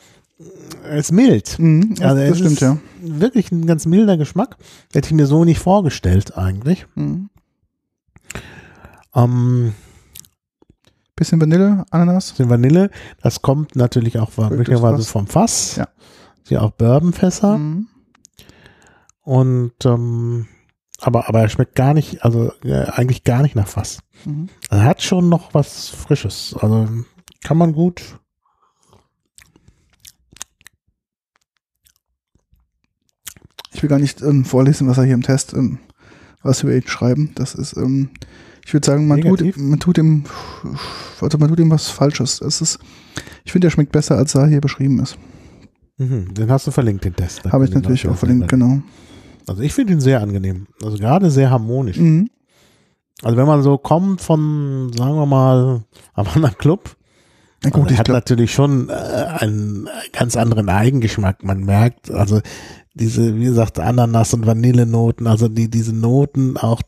er ist mild. Mhm, Also das stimmt, ist ja. Wirklich ein ganz milder Geschmack. Hätte ich mir so nicht vorgestellt eigentlich. Mhm. Ähm, Bisschen Vanille, Ananas. den Vanille, das kommt natürlich auch möglicherweise vom Fass. Ja. Sie auch Bourbonfässer. Mhm. Und ähm, aber, aber er schmeckt gar nicht, also äh, eigentlich gar nicht nach Fass. Mhm. Er hat schon noch was Frisches. Also kann man gut. Ich will gar nicht ähm, vorlesen, was er hier im Test, ähm, was wir ihn schreiben. Das ist, ähm, ich würde sagen, man tut, man tut ihm, also man tut ihm was Falsches. Es ist, ich finde, er schmeckt besser, als er hier beschrieben ist. Mhm, den hast du verlinkt, den Test. Habe ich natürlich auch verlinkt, genau. Also ich finde ihn sehr angenehm. Also gerade sehr harmonisch. Mhm. Also wenn man so kommt von, sagen wir mal, Havana Club, Na also gut, er ich hat glaube, natürlich schon äh, einen ganz anderen Eigengeschmack. Man merkt, also diese, wie gesagt, Ananas- und Vanillenoten, also die, diese Noten auch,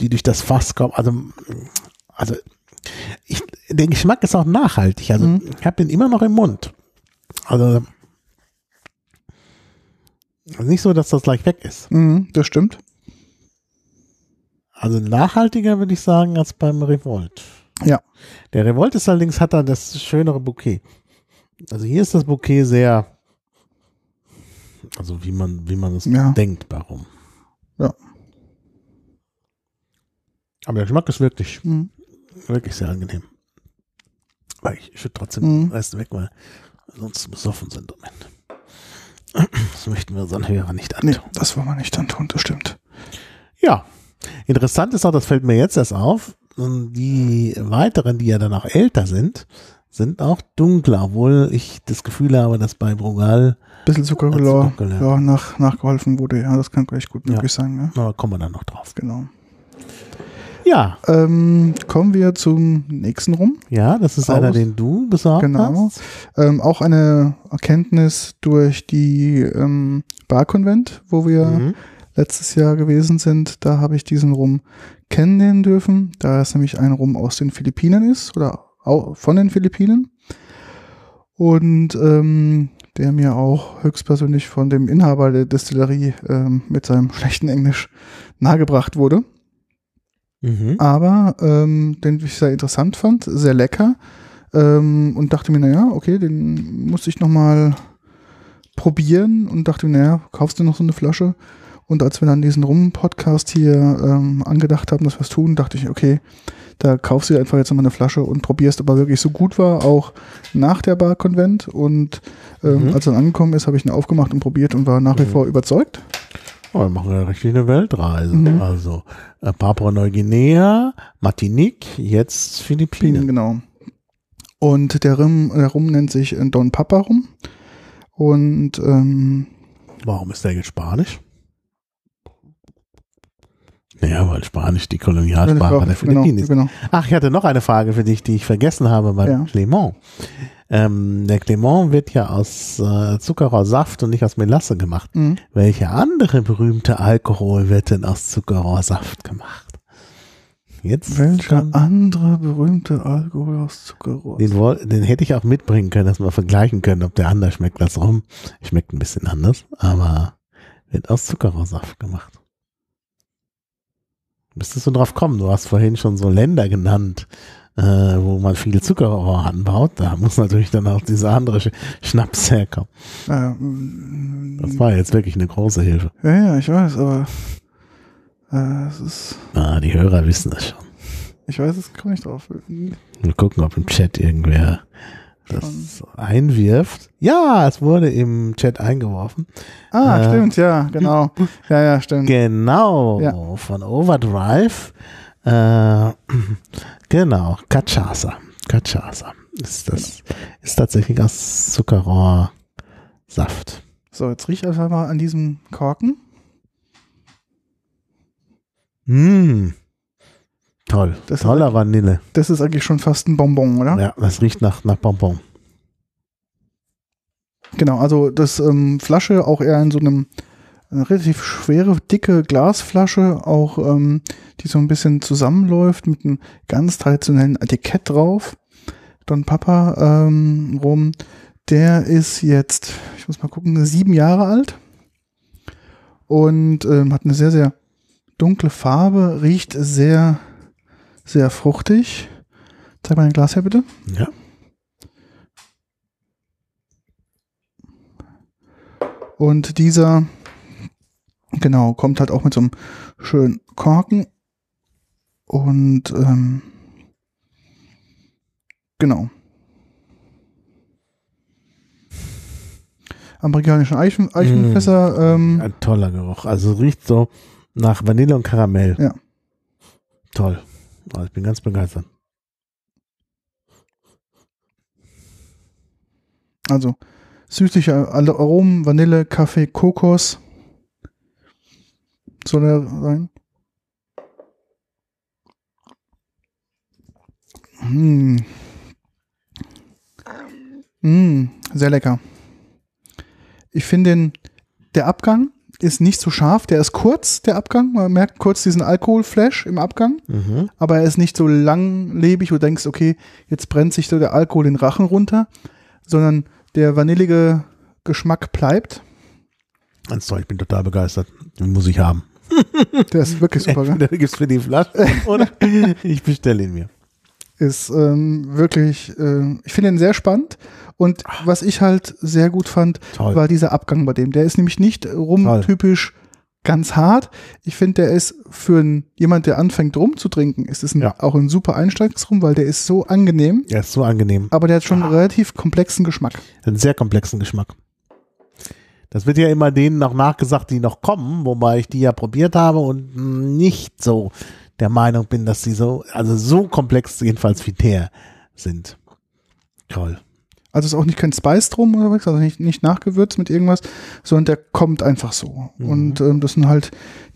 die durch das Fass kommen, also, also ich, der Geschmack ist auch nachhaltig. Also Mhm. ich habe den immer noch im Mund. Also nicht so, dass das gleich weg ist. mhm, das stimmt. Also nachhaltiger würde ich sagen als beim Revolt. Ja. Der Revolt ist allerdings hat er das schönere Bouquet. Also hier ist das Bouquet sehr, also wie man wie man es Ja. denkt, warum. Ja. Aber der Geschmack ist wirklich Mhm. wirklich sehr angenehm. Aber ich schütte trotzdem Mhm. den Rest weg, weil sonst besoffen sind. am Ende. Das möchten wir unseren Hörern nicht antun. Nee, das wollen wir nicht antun, das stimmt. Ja, interessant ist auch, das fällt mir jetzt erst auf, und die weiteren, die ja dann auch älter sind, sind auch dunkler, obwohl ich das Gefühl habe, dass bei Brugal, Bisschen Zuckercolor. ja, nach, nachgeholfen wurde. Ja, das kann gleich gut Ja. möglich sein. Ja, aber kommen wir dann noch drauf. genau. Ja, Ähm, kommen wir zum nächsten rum. ja, das ist Aus- einer, den du besorgt Genau. hast. Ähm, auch eine Erkenntnis durch die ähm, Barkonvent, wo wir Mhm. Letztes Jahr gewesen sind. Da habe ich diesen Rum kennenlernen dürfen, da es nämlich ein Rum aus den Philippinen ist oder von den Philippinen. Und ähm, der mir auch höchstpersönlich von dem Inhaber der Destillerie ähm, mit seinem schlechten Englisch nahegebracht wurde. Mhm. aber ähm, den ich sehr interessant fand, sehr lecker ähm, und dachte mir, naja, okay, den muss ich nochmal probieren und dachte mir, naja, kaufst du noch so eine Flasche? Und als wir dann diesen Rum-Podcast hier ähm, angedacht haben, dass wir es tun, dachte ich, okay, da kaufst du dir einfach jetzt nochmal eine Flasche und probierst, ob er wirklich so gut war, auch nach der Bar-Konvent. Und ähm, Mhm. als er dann angekommen ist, habe ich ihn aufgemacht und probiert und war nach wie Mhm. vor überzeugt. Oh, wir machen ja richtig eine Weltreise. Mhm. Also äh, Papua-Neuguinea, Martinique, jetzt Philippinen. Genau. Und der Rum, der Rum nennt sich Don Papa Rum. Und ähm, Warum ist der jetzt Spanisch? Ja, weil Spanisch die Kolonialsprache der genau, Philippinen ist. genau. Ach, ich hatte noch eine Frage für dich, die ich vergessen habe beim Ja. Clement. Ähm, der Clement wird ja aus äh, Zuckerrohrsaft und nicht aus Melasse gemacht. Mhm. Welcher andere berühmte Alkohol wird denn aus Zuckerrohrsaft gemacht? Jetzt Welcher kommt- andere berühmte Alkohol aus Zuckerrohr? den, den hätte ich auch mitbringen können, dass wir vergleichen können, ob der anders schmeckt als rum. Schmeckt ein bisschen anders, aber wird aus Zuckerrohrsaft gemacht. Müsstest du drauf kommen? Du hast vorhin schon so Länder genannt, äh, wo man viel Zuckerrohr anbaut. Da muss natürlich dann auch dieser andere Sch Schnaps herkommen. Mm, Das war jetzt wirklich eine große Hilfe. ja, ja, ich weiß, aber äh, es ist, Ah, die Hörer wissen es schon. ich weiß, es komme nicht drauf. Wir gucken, ob im Chat irgendwer das einwirft. Ja, es wurde im Chat eingeworfen. Ah, Äh. stimmt, ja, genau. Ja, ja, stimmt. Genau, Ja. von Overdrive. Äh, genau, Cachaça. Cachaça. Ist das ist tatsächlich aus Zuckerrohrsaft. So, jetzt riech einfach mal an diesem Korken. Mm. Toll. Das ist Toller Vanille. Das ist eigentlich schon fast ein Bonbon, oder? Ja, das riecht nach, nach Bonbon. Genau, also das ähm, Flasche auch eher in so einem eine relativ schwere, dicke Glasflasche, auch ähm, die so ein bisschen zusammenläuft mit einem ganz traditionellen Etikett drauf. Don Papa ähm, rum, der ist jetzt, ich muss mal gucken, sieben Jahre alt und ähm, hat eine sehr, sehr dunkle Farbe, riecht sehr, sehr fruchtig. Zeig mal dein Glas her, bitte. Ja. Und dieser, genau, kommt halt auch mit so einem schönen Korken. Und ähm, genau. Amerikanischen Eichen, Eichenfässer. Ähm, Ein toller Geruch. Also riecht so nach Vanille und Karamell. Ja. Toll. Also ich bin ganz begeistert. Also süßliche Aromen, Vanille, Kaffee, Kokos. Soll er sein? Mm. Mm, sehr lecker. Ich finde den, der Abgang ist nicht so scharf, der ist kurz, der Abgang. Man merkt kurz diesen Alkoholflash im Abgang, Mhm. aber er ist nicht so langlebig, wo du denkst, okay, jetzt brennt sich so der Alkohol den Rachen runter, sondern der vanillige Geschmack bleibt. Ganz toll, ich bin total begeistert. Den muss ich haben. Der ist wirklich super? Entweder gibt's für die Flasche oder ich bestelle ihn mir. Ist ähm, wirklich, äh, ich finde ihn sehr spannend. Und was ich halt sehr gut fand, Toll. war dieser Abgang bei dem. Der ist nämlich nicht rumtypisch ganz hart. Ich finde, der ist für einen, jemand, der anfängt rum zu trinken, ist es ein, Ja. auch ein super Einsteigsrum, weil der ist so angenehm, Er ist so angenehm. aber der hat schon einen relativ komplexen Geschmack. Einen sehr komplexen Geschmack. Das wird ja immer denen noch nachgesagt, die noch kommen, wobei ich die ja probiert habe und nicht so der Meinung bin, dass sie so, also so komplex jedenfalls wie der sind. Toll. Also ist auch nicht kein Spice drum oder was, also nicht, nicht nachgewürzt mit irgendwas, sondern der kommt einfach so. Mhm. Und ähm, das sind halt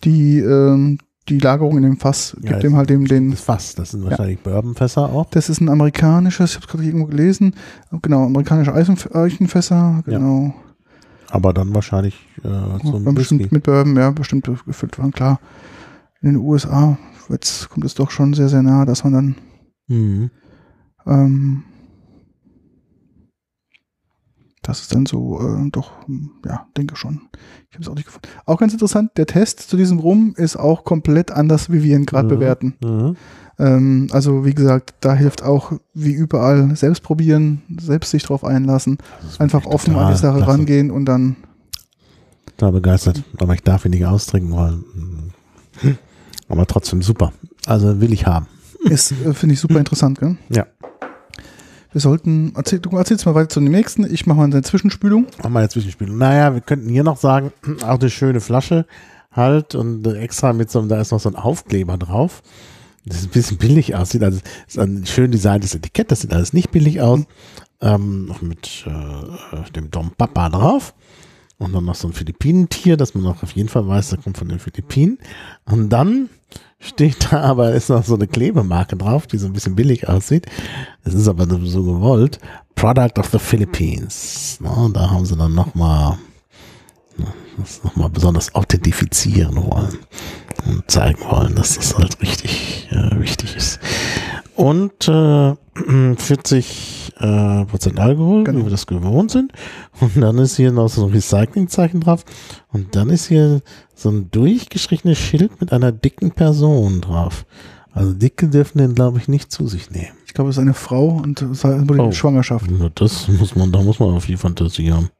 die, ähm, die Lagerung in dem Fass, Ja, gibt dem halt dem den. Das Fass, das sind wahrscheinlich Bourbonfässer auch. Das ist ein amerikanisches, ich habe es gerade irgendwo gelesen, genau, amerikanische Eichenf Eichenfässer, genau. Aber dann wahrscheinlich äh, zum bestimmt mit Bourbon, ja, bestimmt gefüllt waren, klar. In den USA jetzt kommt es doch schon sehr, sehr nah, dass man dann Mhm. Ähm, das ist dann so, äh, doch, hm, ja, denke schon. Ich habe es auch nicht gefunden. Auch ganz interessant, der Test zu diesem Rum ist auch komplett anders, wie wir ihn gerade Mhm. bewerten. Mhm. Ähm, also, wie gesagt, da hilft auch, wie überall, selbst probieren, selbst sich drauf einlassen, einfach offen an die Sache klasse. rangehen und dann, Total begeistert. Aber ich darf ihn nicht austrinken, weil. mm. Aber trotzdem super. Also will ich haben. ist, äh, finde ich super interessant, gell? Ja. Wir sollten, erzähl, du erzählst mal weiter zu dem nächsten, ich mache mal eine Zwischenspülung. Machen wir jetzt Zwischenspiel. Naja, wir könnten hier noch sagen, auch eine schöne Flasche halt und extra mit so einem, da ist noch so ein Aufkleber drauf. Das ein bisschen billig aussieht. Also ist ein schön designtes Etikett, das sieht alles nicht billig aus. Ähm, noch mit äh, dem Dom Papa drauf. Und dann noch so ein Philippinentier, dass man auch auf jeden Fall weiß, das kommt von den Philippinen. Und dann steht da aber, ist noch so eine Klebemarke drauf, die so ein bisschen billig aussieht. Es ist aber so gewollt. Product of the Philippines. Na, da haben sie dann nochmal das nochmal besonders authentifizieren wollen und zeigen wollen, dass das halt richtig äh, wichtig ist. Und äh, 40 äh, Prozent Alkohol, genau. wie wir das gewohnt sind. Und dann ist hier noch so ein Recyclingzeichen drauf. Und dann ist hier so ein durchgestrichenes Schild mit einer dicken Person drauf. Also Dicke dürfen den, glaube ich, nicht zu sich nehmen. Ich glaube, es ist eine Frau und es ist eine oh. Schwangerschaft. Das muss man, da muss man auf viel Fantasie haben.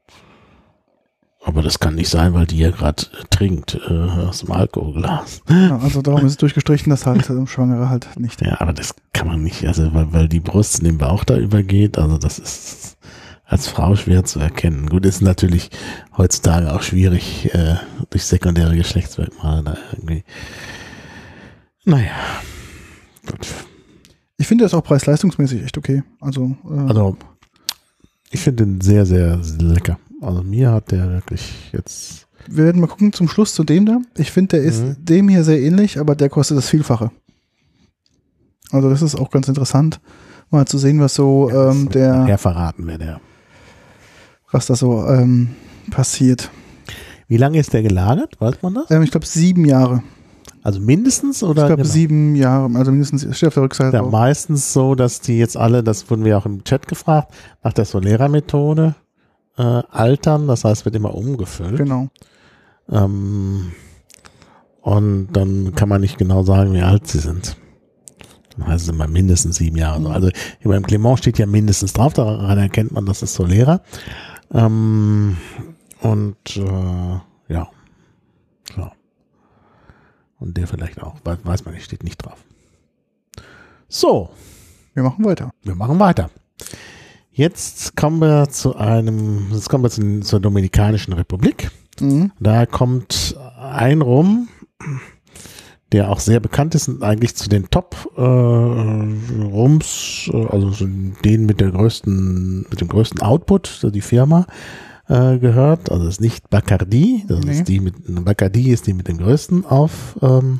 Aber das kann nicht sein, weil die ja gerade trinkt äh, aus dem Alkoholglas. Ja, also darum ist es durchgestrichen, dass halt äh, Schwangere halt nicht. Ja, aber das kann man nicht, also weil, weil die Brust in den Bauch da übergeht, also das ist als Frau schwer zu erkennen. Gut, ist natürlich heutzutage auch schwierig äh, durch sekundäre Geschlechtsmerkmale da irgendwie. Naja, gut. Ich finde das auch preis-leistungsmäßig echt okay. Also, äh, also ich finde den sehr, sehr lecker. Also mir hat der wirklich jetzt. Wir werden mal gucken zum Schluss zu dem da. Ich finde, der ist mhm. dem hier sehr ähnlich, aber der kostet das Vielfache. Also das ist auch ganz interessant, mal zu sehen, was so ja, ähm, der. Ja, verraten wir der. Was da so ähm, passiert. Wie lange ist der gelagert? Weiß man das? Ähm, ich glaube sieben Jahre. Also mindestens oder? Ich glaube genau? sieben Jahre, also mindestens steht auf der Rückseite. Ja, meistens so, dass die jetzt alle, das wurden wir auch im Chat gefragt, nach der Solera-Methode äh, altern, das heißt, wird immer umgefüllt. Genau. Ähm, und dann kann man nicht genau sagen, wie alt sie sind. Dann heißt es immer mindestens sieben Jahre. Mhm. Also beim Clement steht ja mindestens drauf, daran erkennt man, das ist Solera. Ähm, und äh, ja. ja. Und der vielleicht auch, weiß man nicht, steht nicht drauf. So. Wir machen weiter. Wir machen weiter. Jetzt kommen wir zu einem, jetzt kommen wir zu, zur Dominikanischen Republik. Mhm. Da kommt ein Rum, der auch sehr bekannt ist und eigentlich zu den Top-Rums, äh, also den mit der größten, mit dem größten Output, die Firma äh, gehört. Also es ist nicht Bacardi, das nee. ist die mit Bacardi ist die mit dem größten auf ähm,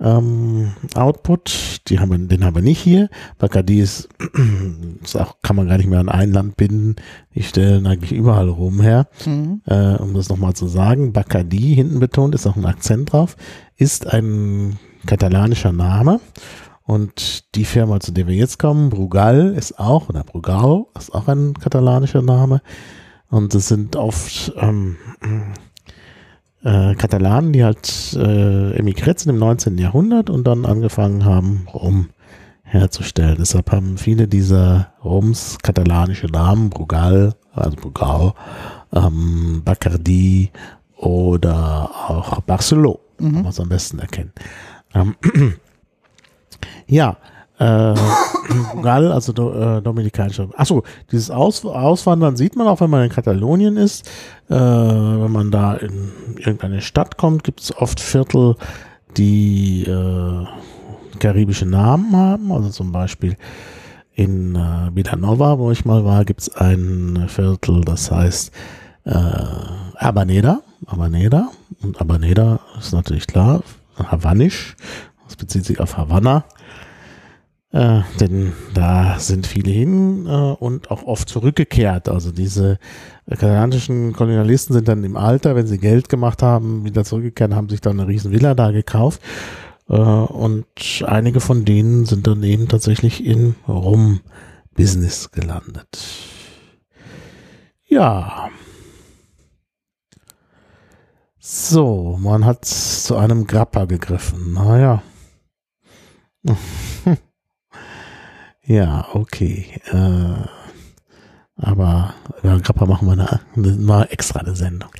ähm, Output. Die haben wir, den haben wir nicht hier. Bacardi ist, ist auch, kann man gar nicht mehr an ein Land binden. Die stellen eigentlich überall rum her. Mhm. Äh, um das nochmal zu sagen, Bacardi, hinten betont, ist auch ein Akzent drauf, ist ein katalanischer Name. Und die Firma, zu der wir jetzt kommen, Brugal, ist auch, oder Brugal, ist auch ein katalanischer Name. Und es sind oft ähm, äh, Katalanen, die halt äh, emigriert sind im 19. Jahrhundert und dann angefangen haben, Rum herzustellen. Deshalb haben viele dieser Rums katalanische Namen, Brugal, also Brugal, ähm, Bacardi oder auch Barcelona, mhm. es am besten erkennen. Ähm, ja, äh, Gall, also do, äh, dominikanische. Achso, dieses Aus, Auswandern sieht man auch, wenn man in Katalonien ist. Äh, wenn man da in irgendeine Stadt kommt, gibt es oft Viertel, die äh, karibische Namen haben. Also zum Beispiel in äh, Vilanova, wo ich mal war, gibt es ein Viertel, das heißt äh, Abaneda. Abaneda. Und Abaneda ist natürlich klar, Havanisch. Das bezieht sich auf Havanna. Äh, denn da sind viele hin äh, und auch oft zurückgekehrt. Also diese katalanischen Kolonialisten sind dann im Alter, wenn sie Geld gemacht haben, wieder zurückgekehrt, haben sich dann eine riesen Villa da gekauft. Äh, und einige von denen sind dann eben tatsächlich in Rum-Business gelandet. Ja. So, man hat zu einem Grappa gegriffen. Naja. Ja, okay. Äh, aber über Grappa machen wir eine, eine, extra eine Sendung.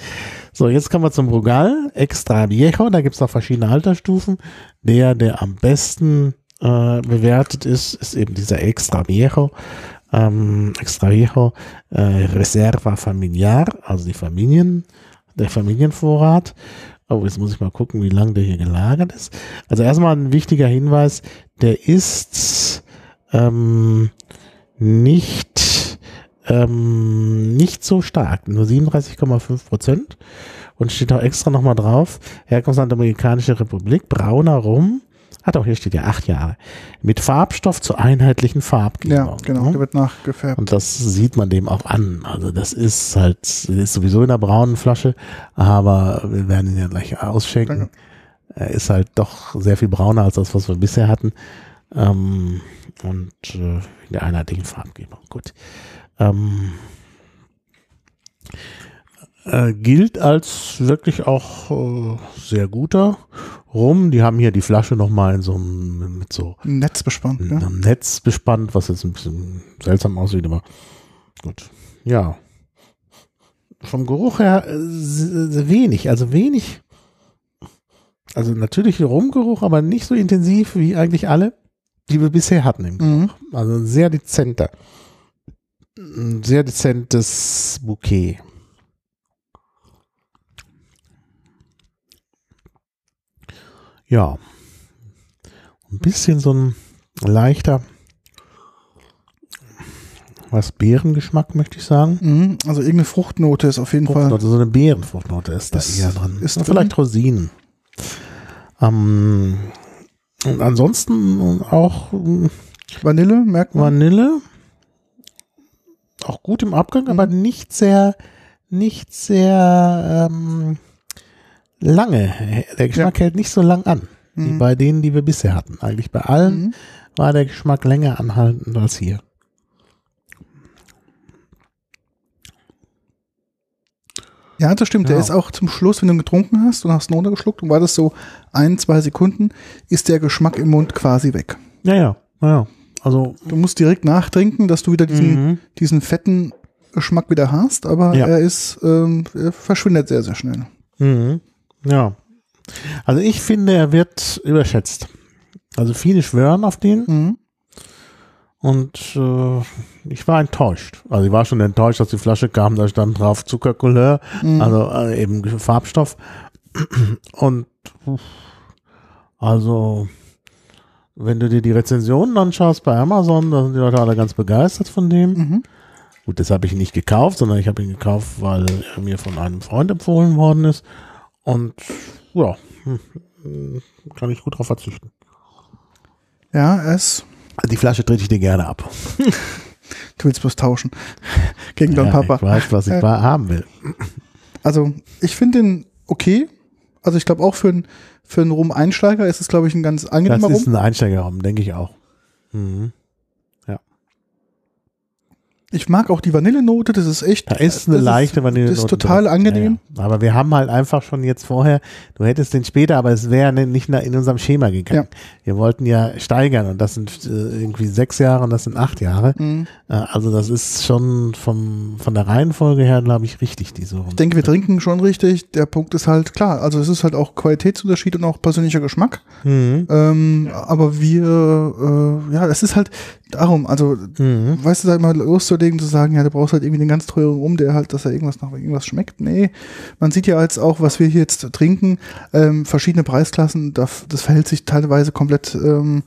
So, jetzt kommen wir zum Brugal, Extra Viejo. Da gibt's noch verschiedene Altersstufen. Der, der am besten äh, bewertet ist, ist eben dieser Extra Viejo. Ähm, Extra Viejo äh, Reserva Familiar, also die Familien, der Familienvorrat. Oh, jetzt muss ich mal gucken, wie lange der hier gelagert ist. Also erstmal ein wichtiger Hinweis, der ist ähm, nicht ähm, nicht so stark, nur 37,5 Prozent. Und steht auch extra nochmal drauf, Herkunftsland Amerikanische Republik, brauner Rum, hat auch hier steht ja acht Jahre, mit Farbstoff zur einheitlichen Farbgebung. Ja, genau, der wird nachgefärbt. Und das sieht man dem auch an. Also das ist halt, ist sowieso in der braunen Flasche, aber wir werden ihn ja gleich ausschenken. Danke. Er ist halt doch sehr viel brauner als das, was wir bisher hatten. Ähm, und äh, in der einheitlichen Farbgebung. Gut. Ähm, äh, gilt als wirklich auch äh, sehr guter Rum. Die haben hier die Flasche nochmal in so einem, mit so Netz bespannt, mit ja. einem Netz bespannt, was jetzt ein bisschen seltsam aussieht, aber gut. Ja. Vom Geruch her äh, se- wenig, also wenig. Also natürlich Rumgeruch, aber nicht so intensiv wie eigentlich alle, die wir bisher hatten im Mhm. also ein sehr dezenter. Ein sehr dezentes Bouquet. Ja. Ein bisschen so ein leichter, was Beerengeschmack, möchte ich sagen. Mhm. Also irgendeine Fruchtnote ist auf jeden Fall. So eine Beerenfruchtnote ist da Das eher dran. ist drin. vielleicht Rosinen. Ähm, und ansonsten auch mm, Vanille, merkt man. Vanille. Auch gut im Abgang, aber nicht sehr, nicht sehr ähm, lange. Der Geschmack hält nicht so lang an, wie Mhm. bei denen, die wir bisher hatten. Eigentlich bei allen Mhm. war der Geschmack länger anhaltend als hier. Ja, das stimmt. Der Ja. ist auch zum Schluss, wenn du ihn getrunken hast und hast ihn runtergeschluckt und war das so ein, zwei Sekunden, ist der Geschmack im Mund quasi weg. Ja, ja, ja. Also, Du musst direkt nachtrinken, dass du wieder diesen, mhm. diesen fetten Geschmack wieder hast, aber Ja. er ist, ähm, er verschwindet sehr, sehr schnell. Mhm. Ja. Also ich finde, er wird überschätzt. Also viele schwören auf den Mhm. Und äh, ich war enttäuscht. Also ich war schon enttäuscht, dass die Flasche kam, da stand drauf Zuckercouleur, Mhm. also äh, eben Farbstoff. Und also wenn du dir die Rezensionen anschaust bei Amazon, da sind die Leute alle ganz begeistert von dem. Mhm. Gut, das habe ich nicht gekauft, sondern ich habe ihn gekauft, weil er mir von einem Freund empfohlen worden ist. Und ja, hm, kann ich gut drauf verzichten. Ja, Also die Flasche trete ich dir gerne ab. du willst bloß tauschen. Gegen Ja, Papa. Ich weiß, was ich Äh. haben will. Also, ich finde den okay. Also, ich glaube auch für einen für einen Rum-Einsteiger ist es, glaube ich, ein ganz Das angenehmer ist Rum. ein Einsteigerraum, denke ich auch. Mhm. Ich mag auch die Vanillenote, das ist echt. Da ist eine leichte Vanille. Das ist total angenehm. Ja, ja. Aber wir haben halt einfach schon jetzt vorher, du hättest den später, aber es wäre ne- nicht in unserem Schema gegangen. Wir wollten ja steigern und das sind äh, irgendwie sechs Jahre und das sind acht Jahre. Mhm. Äh, also das ist schon vom, von der Reihenfolge her, glaube ich, richtig, diese Runde. Ich denke, wir trinken schon richtig. Der Punkt ist halt klar. Also es ist halt auch Qualitätsunterschied und auch persönlicher Geschmack. Mhm. Ähm, aber wir, äh, ja, es ist halt darum, also Mhm. weißt du, da immer zu sagen, ja, du brauchst halt irgendwie den ganz teuren Rum, der halt, dass er irgendwas nach irgendwas schmeckt. Nee, man sieht ja jetzt auch, was wir hier jetzt trinken, ähm, verschiedene Preisklassen, das, das verhält sich teilweise komplett ähm,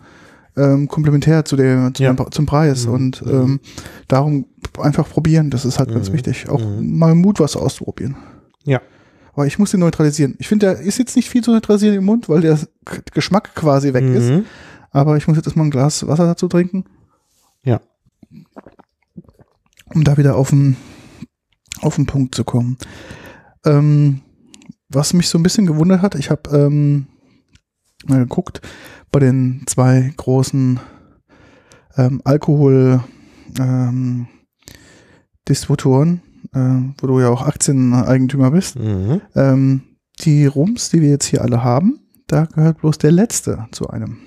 ähm, komplementär zu der, zu Ja. dem, zum Preis Mhm. und ähm, darum einfach probieren, das ist halt ganz Mhm. wichtig. Auch Mhm. mal Mut, was auszuprobieren. Ja. Aber ich muss den neutralisieren. Ich finde, der ist jetzt nicht viel zu neutralisieren im Mund, weil der Geschmack quasi weg ist. Mhm. Aber ich muss jetzt erstmal ein Glas Wasser dazu trinken. Ja. Um da wieder auf den, auf den Punkt zu kommen. Ähm, was mich so ein bisschen gewundert hat, ich habe ähm, mal geguckt, bei den zwei großen ähm, Alkohol ähm, Distributoren, äh, wo du ja auch Aktieneigentümer bist, Mhm. ähm, die Rums, die wir jetzt hier alle haben, da gehört bloß der letzte zu einem,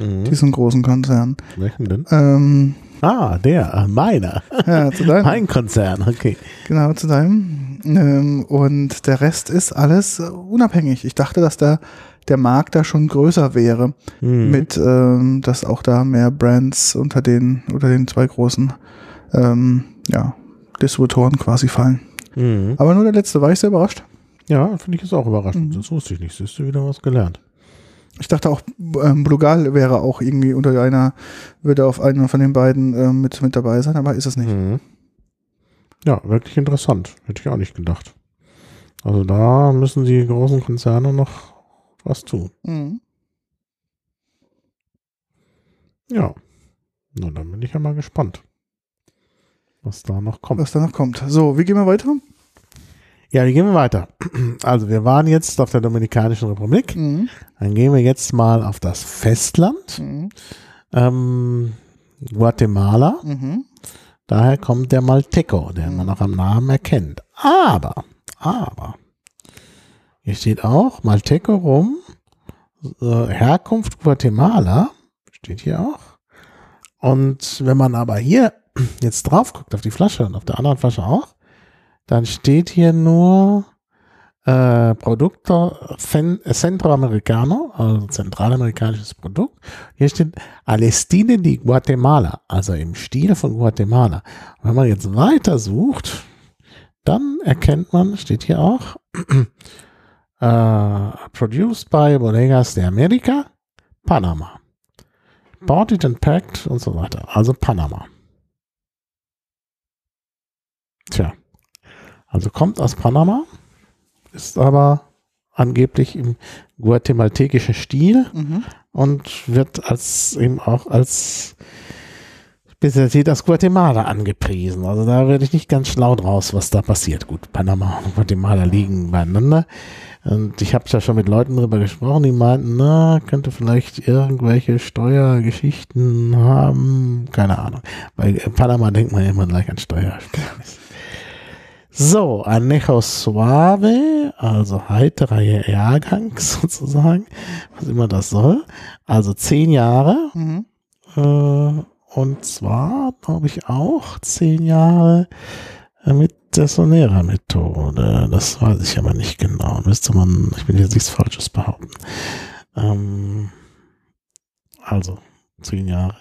Mhm. diesen großen Konzern. Welchen denn? Ähm, Ah, der, äh, meiner. ja, zu deinem, Mein Konzern, okay. genau, zu deinem. Ähm, und der Rest ist alles äh, unabhängig. Ich dachte, dass da der Markt da schon größer wäre, Mhm. mit, ähm, dass auch da mehr Brands unter den, unter den zwei großen, ähm, ja, Distributoren quasi fallen. Mhm. Aber nur der letzte war ich sehr überrascht. Ja, finde ich es auch überraschend. Mhm. Das wusste ich nicht. Siehst du wieder was gelernt. Ich dachte auch, ähm, Blugal wäre auch irgendwie unter einer, würde auf einer von den beiden ähm, mit, mit dabei sein, aber ist es nicht. Mhm. Ja, wirklich interessant. Hätte ich auch nicht gedacht. Also da müssen die großen Konzerne noch was tun. Mhm. Ja. Na, dann bin ich ja mal gespannt, was da noch kommt. Was da noch kommt. So, wie gehen wir weiter? Ja, wie gehen wir weiter? Also wir waren jetzt auf der Dominikanischen Republik. Mhm. Dann gehen wir jetzt mal auf das Festland. Mhm. Ähm, Guatemala. Mhm. Daher kommt der Malteco, den man auch am Namen erkennt. Aber, aber, hier steht auch Malteco rum, äh, Herkunft Guatemala, steht hier auch. Und wenn man aber hier jetzt drauf guckt, auf die Flasche und auf der anderen Flasche auch, dann steht hier nur äh, Producto Cen- Centroamericano, also zentralamerikanisches Produkt. Hier steht Al estilo di Guatemala, also im Stil von Guatemala. Und wenn man jetzt weiter sucht, dann erkennt man, steht hier auch, äh, produced by Bodegas de America, Panama. Ported and packed und so weiter. Also Panama. Tja. Also kommt aus Panama, ist aber angeblich im guatemaltekischen Stil Mhm. und wird als eben auch als Spezialität aus Guatemala angepriesen. Also da werde ich nicht ganz schlau draus, was da passiert. Gut, Panama und Guatemala liegen beieinander. Und ich habe ja schon mit Leuten drüber gesprochen, die meinten, na, könnte vielleicht irgendwelche Steuergeschichten haben. Keine Ahnung. Bei Panama denkt man immer gleich an Steuer. So, Anejo Suave, also heiterer Jahrgang sozusagen, was immer das soll. Also zehn Jahre. Mhm. Äh, und zwar, glaube ich, auch zehn Jahre mit der Sonera-Methode. Das weiß ich aber nicht genau. Müsste man, ich will jetzt nichts Falsches behaupten. Ähm, also, zehn Jahre.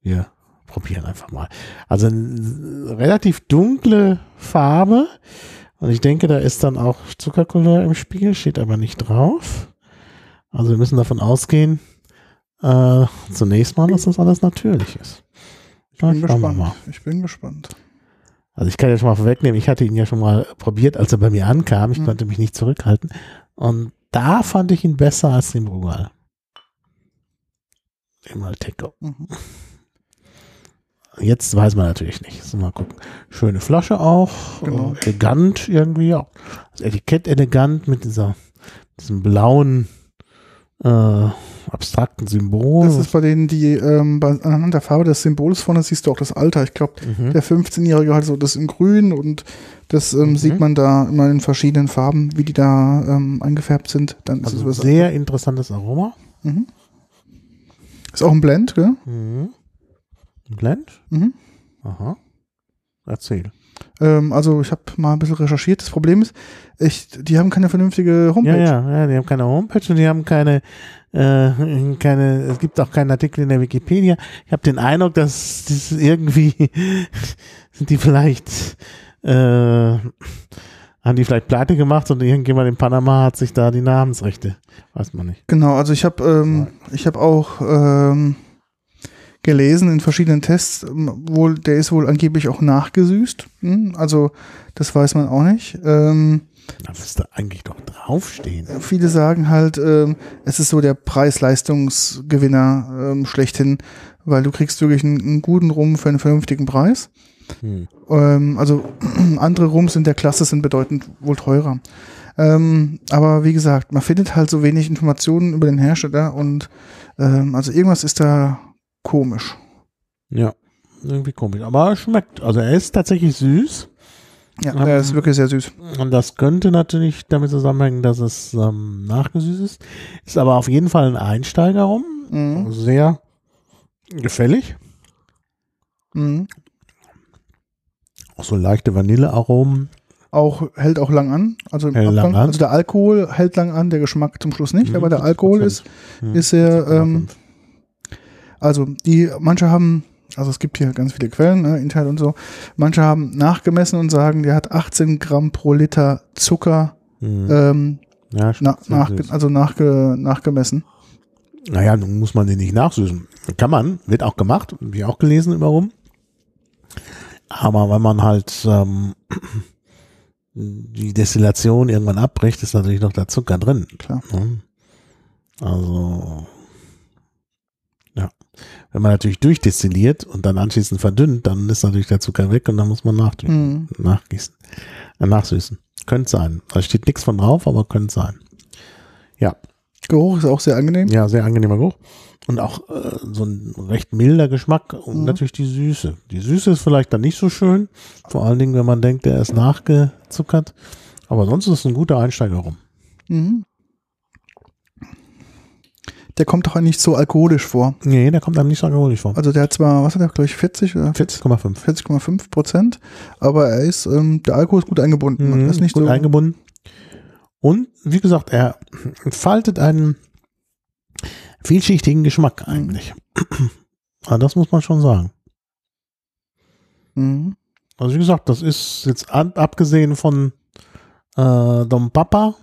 Wir probieren einfach mal. Also eine relativ dunkle Farbe. Und ich denke, da ist dann auch Zuckercouleur im Spiel, steht aber nicht drauf. Also wir müssen davon ausgehen, äh, zunächst mal, dass das alles natürlich ist. Ich bin Na, gespannt. mal. Ich bin gespannt. Also ich kann ja schon mal vorwegnehmen, ich hatte ihn ja schon mal probiert, als er bei mir ankam. Ich Mhm. konnte mich nicht zurückhalten. Und da fand ich ihn besser als den Brugal. Den Malteco. Mhm. Jetzt weiß man natürlich nicht. So, mal gucken. Schöne Flasche auch. Genau. Äh, elegant irgendwie. Auch. Das Etikett elegant mit dieser, diesem blauen, äh, abstrakten Symbol. Das ist bei denen, die ähm, bei, anhand der Farbe des Symbols vorne siehst du auch das Alter. Ich glaube, mhm. der 15-Jährige hat so das in grün und das ähm, Mhm. sieht man da immer in verschiedenen Farben, wie die da ähm, eingefärbt sind. Dann ist also es was- sehr interessantes Aroma. Mhm. Ist auch ein Blend, gell? Mhm. Ein Blend? Mhm. Aha. Erzähl. Ähm, also ich habe mal ein bisschen recherchiert. Das Problem ist, ich, die haben keine vernünftige Homepage. Ja, ja, ja, die haben keine Homepage und die haben keine, äh, keine, es gibt auch keinen Artikel in der Wikipedia. Ich habe den Eindruck, dass das irgendwie sind die vielleicht, äh, haben die vielleicht pleite gemacht und irgendjemand in Panama hat sich da die Namensrechte, weiß man nicht. Genau, also ich habe ähm, ich habe auch ähm, gelesen in verschiedenen Tests, wohl der ist wohl angeblich auch nachgesüßt. Hm? Also das weiß man auch nicht. Ähm, Da müsste eigentlich doch draufstehen. viele sagen halt, ähm, es ist so der Preis-Leistungsgewinner ähm, schlechthin, weil du kriegst wirklich einen, einen guten Rum für einen vernünftigen Preis. Hm. Ähm, also andere Rums in der Klasse sind bedeutend wohl teurer. Ähm, aber wie gesagt, man findet halt so wenig Informationen über den Hersteller und ähm, also irgendwas ist da komisch. Ja, irgendwie komisch. Aber er schmeckt. Also er ist tatsächlich süß. Ja, Ähm, der ist wirklich sehr süß. Und das könnte natürlich damit zusammenhängen, dass es ähm, nachgesüßt ist. Ist aber auf jeden Fall ein Einsteiger rum. Mhm. Sehr gefällig. Mhm. Auch so leichte Vanillearomen. Auch hält auch lang an. Also im Hält lang Abgang, an. also der Alkohol hält lang an, der Geschmack zum Schluss nicht, Mhm, aber der 70%. Alkohol ist ist sehr ähm, Also die, manche haben, also es gibt hier ganz viele Quellen, ne, Internet und so, manche haben nachgemessen und sagen, der hat 18 Gramm pro Liter Zucker Hm. ähm, ja, na, nach, also nachge, nachgemessen. Naja, nun muss man den nicht nachsüßen. Kann man, wird auch gemacht, habe ich auch gelesen über rum. Aber wenn man halt ähm, die Destillation irgendwann abbricht, ist natürlich noch der Zucker drin. Klar. Ne? Also. Wenn man natürlich durchdestilliert und dann anschließend verdünnt, dann ist natürlich der Zucker weg und dann muss man nach, Mhm. nachgießen, äh, nachsüßen. Könnte sein. Da steht nichts von drauf, aber könnte sein. Ja, Geruch ist auch sehr angenehm. ja, sehr angenehmer Geruch. Und auch äh, so ein recht milder Geschmack und Mhm. natürlich die Süße. Die Süße ist vielleicht dann nicht so schön, vor allen Dingen, wenn man denkt, der ist nachgezuckert. Aber sonst ist es ein guter Einsteiger rum. Mhm. Der kommt doch nicht so alkoholisch vor. Nee, der kommt einem nicht so alkoholisch vor. Also der hat zwar, was hat er, glaube ich, 40 oder 40,5. 40,5 Prozent, aber er ist, ähm, der Alkohol ist gut eingebunden. Mhm, er ist nicht gut so, eingebunden. Und wie gesagt, er entfaltet einen vielschichtigen Geschmack eigentlich. Aber das muss man schon sagen. Mhm. Also wie gesagt, das ist jetzt abgesehen von äh, Dom Papa.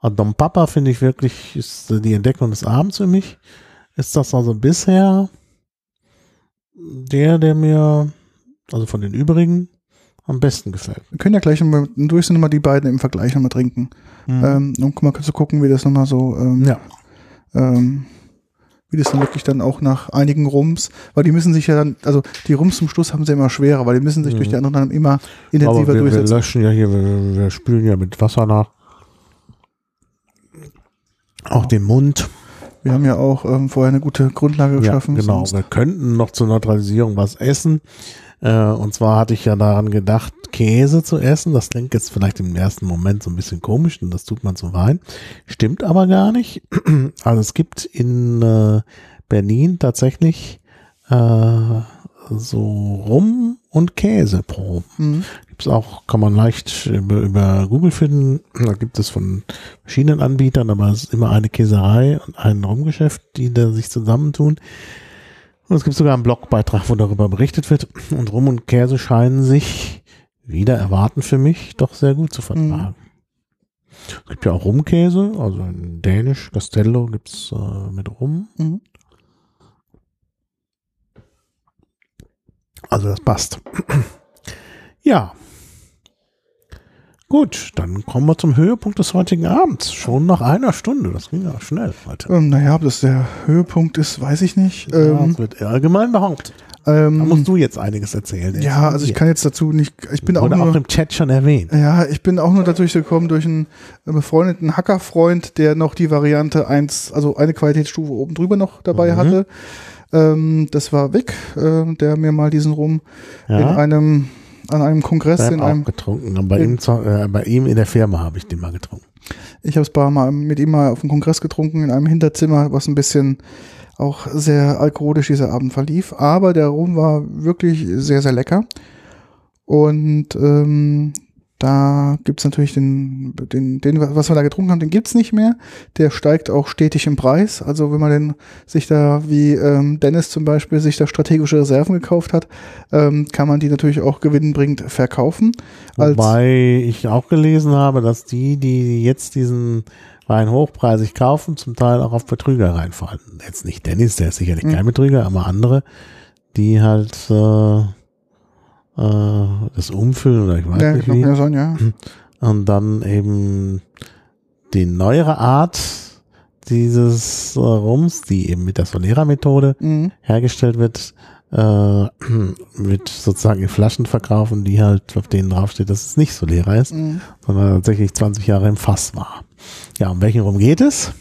Ah, Dom Papa finde ich wirklich, ist die Entdeckung des Abends für mich. Ist das also bisher der, der mir, also von den übrigen, am besten gefällt. Wir können ja gleich nochmal durch nochmal die beiden im Vergleich nochmal trinken. Ähm, um mal zu gucken, wie das nochmal so, ähm, ja. ähm, wie das dann wirklich dann auch nach einigen Rums, weil die müssen sich ja dann, also die Rums zum Schluss haben sie immer schwerer, weil die müssen sich Mhm. durch die anderen dann immer Aber intensiver wir, wir durchsetzen. löschen ja hier, wir, wir spülen ja mit Wasser nach. Auch den Mund. Wir haben ja auch ähm, vorher eine gute Grundlage geschaffen. Ja, genau. sonst- Wir könnten noch zur Neutralisierung was essen. Äh, und zwar hatte ich ja daran gedacht, Käse zu essen. Das klingt jetzt vielleicht im ersten Moment so ein bisschen komisch und das tut man zu Wein. Stimmt aber gar nicht. Also es gibt in äh, Berlin tatsächlich äh, so Rum- und Käseproben. Mhm. Gibt's auch, kann man leicht über, über Google finden. Da gibt es von verschiedenen Anbietern, aber es ist immer eine Käserei und ein Rumgeschäft, die da sich zusammentun. Und es gibt sogar einen Blogbeitrag, wo darüber berichtet wird. Und Rum und Käse scheinen sich, wieder erwarten für mich, doch sehr gut zu vertragen. Es gibt ja auch Rumkäse, also in Dänisch, Castello gibt's äh, mit Rum. Mhm. Also das passt. Ja. Gut, dann kommen wir zum Höhepunkt des heutigen Abends. Schon nach einer Stunde. Das ging ja schnell heute. Ähm, naja, ob das der Höhepunkt ist, weiß ich nicht. Ja, Ähm, das wird allgemein behauptet. Da ähm, musst du jetzt einiges erzählen. ja, also ich kann jetzt dazu nicht, ich bin auch Wurde nur, auch im Chat schon erwähnt. ja, ich bin auch nur dadurch gekommen durch einen befreundeten Hackerfreund, der noch die Variante 1, also eine Qualitätsstufe oben drüber noch dabei Mhm. hatte. Ähm, das war Vic, äh, der mir mal diesen Rum in Ja, einem, an einem Kongress, ich in einem, auch getrunken. Aber bei, in- ihm, äh, bei ihm in der Firma habe ich den mal getrunken. ich habe es mal mit ihm mal auf dem Kongress getrunken, in einem Hinterzimmer, was ein bisschen auch sehr alkoholisch dieser Abend verlief. Aber der Rum war wirklich sehr, sehr lecker. Und ähm, da gibt's natürlich den, den, den, was wir da getrunken haben, den gibt's nicht mehr. Der steigt auch stetig im Preis. Also wenn man den sich da, wie ähm, Dennis zum Beispiel, sich da strategische Reserven gekauft hat, ähm, kann man die natürlich auch gewinnbringend verkaufen. Als, Wobei ich auch gelesen habe, dass die, die jetzt diesen Wein hochpreisig kaufen, zum Teil auch auf Betrüger reinfallen. Jetzt nicht Dennis, der ist sicherlich Mhm. kein Betrüger, aber andere, die halt äh, das umfüllen oder ich weiß ja, nicht kann wie. ja sein, ja. Und dann eben die neuere Art dieses äh, Rums, die eben mit der Solera-Methode Mhm. hergestellt wird, äh, mit sozusagen in Flaschen verkaufen, die halt auf denen draufsteht, dass es nicht Solera ist, Mhm. sondern tatsächlich 20 Jahre im Fass war. Ja, um welchen Rum geht es?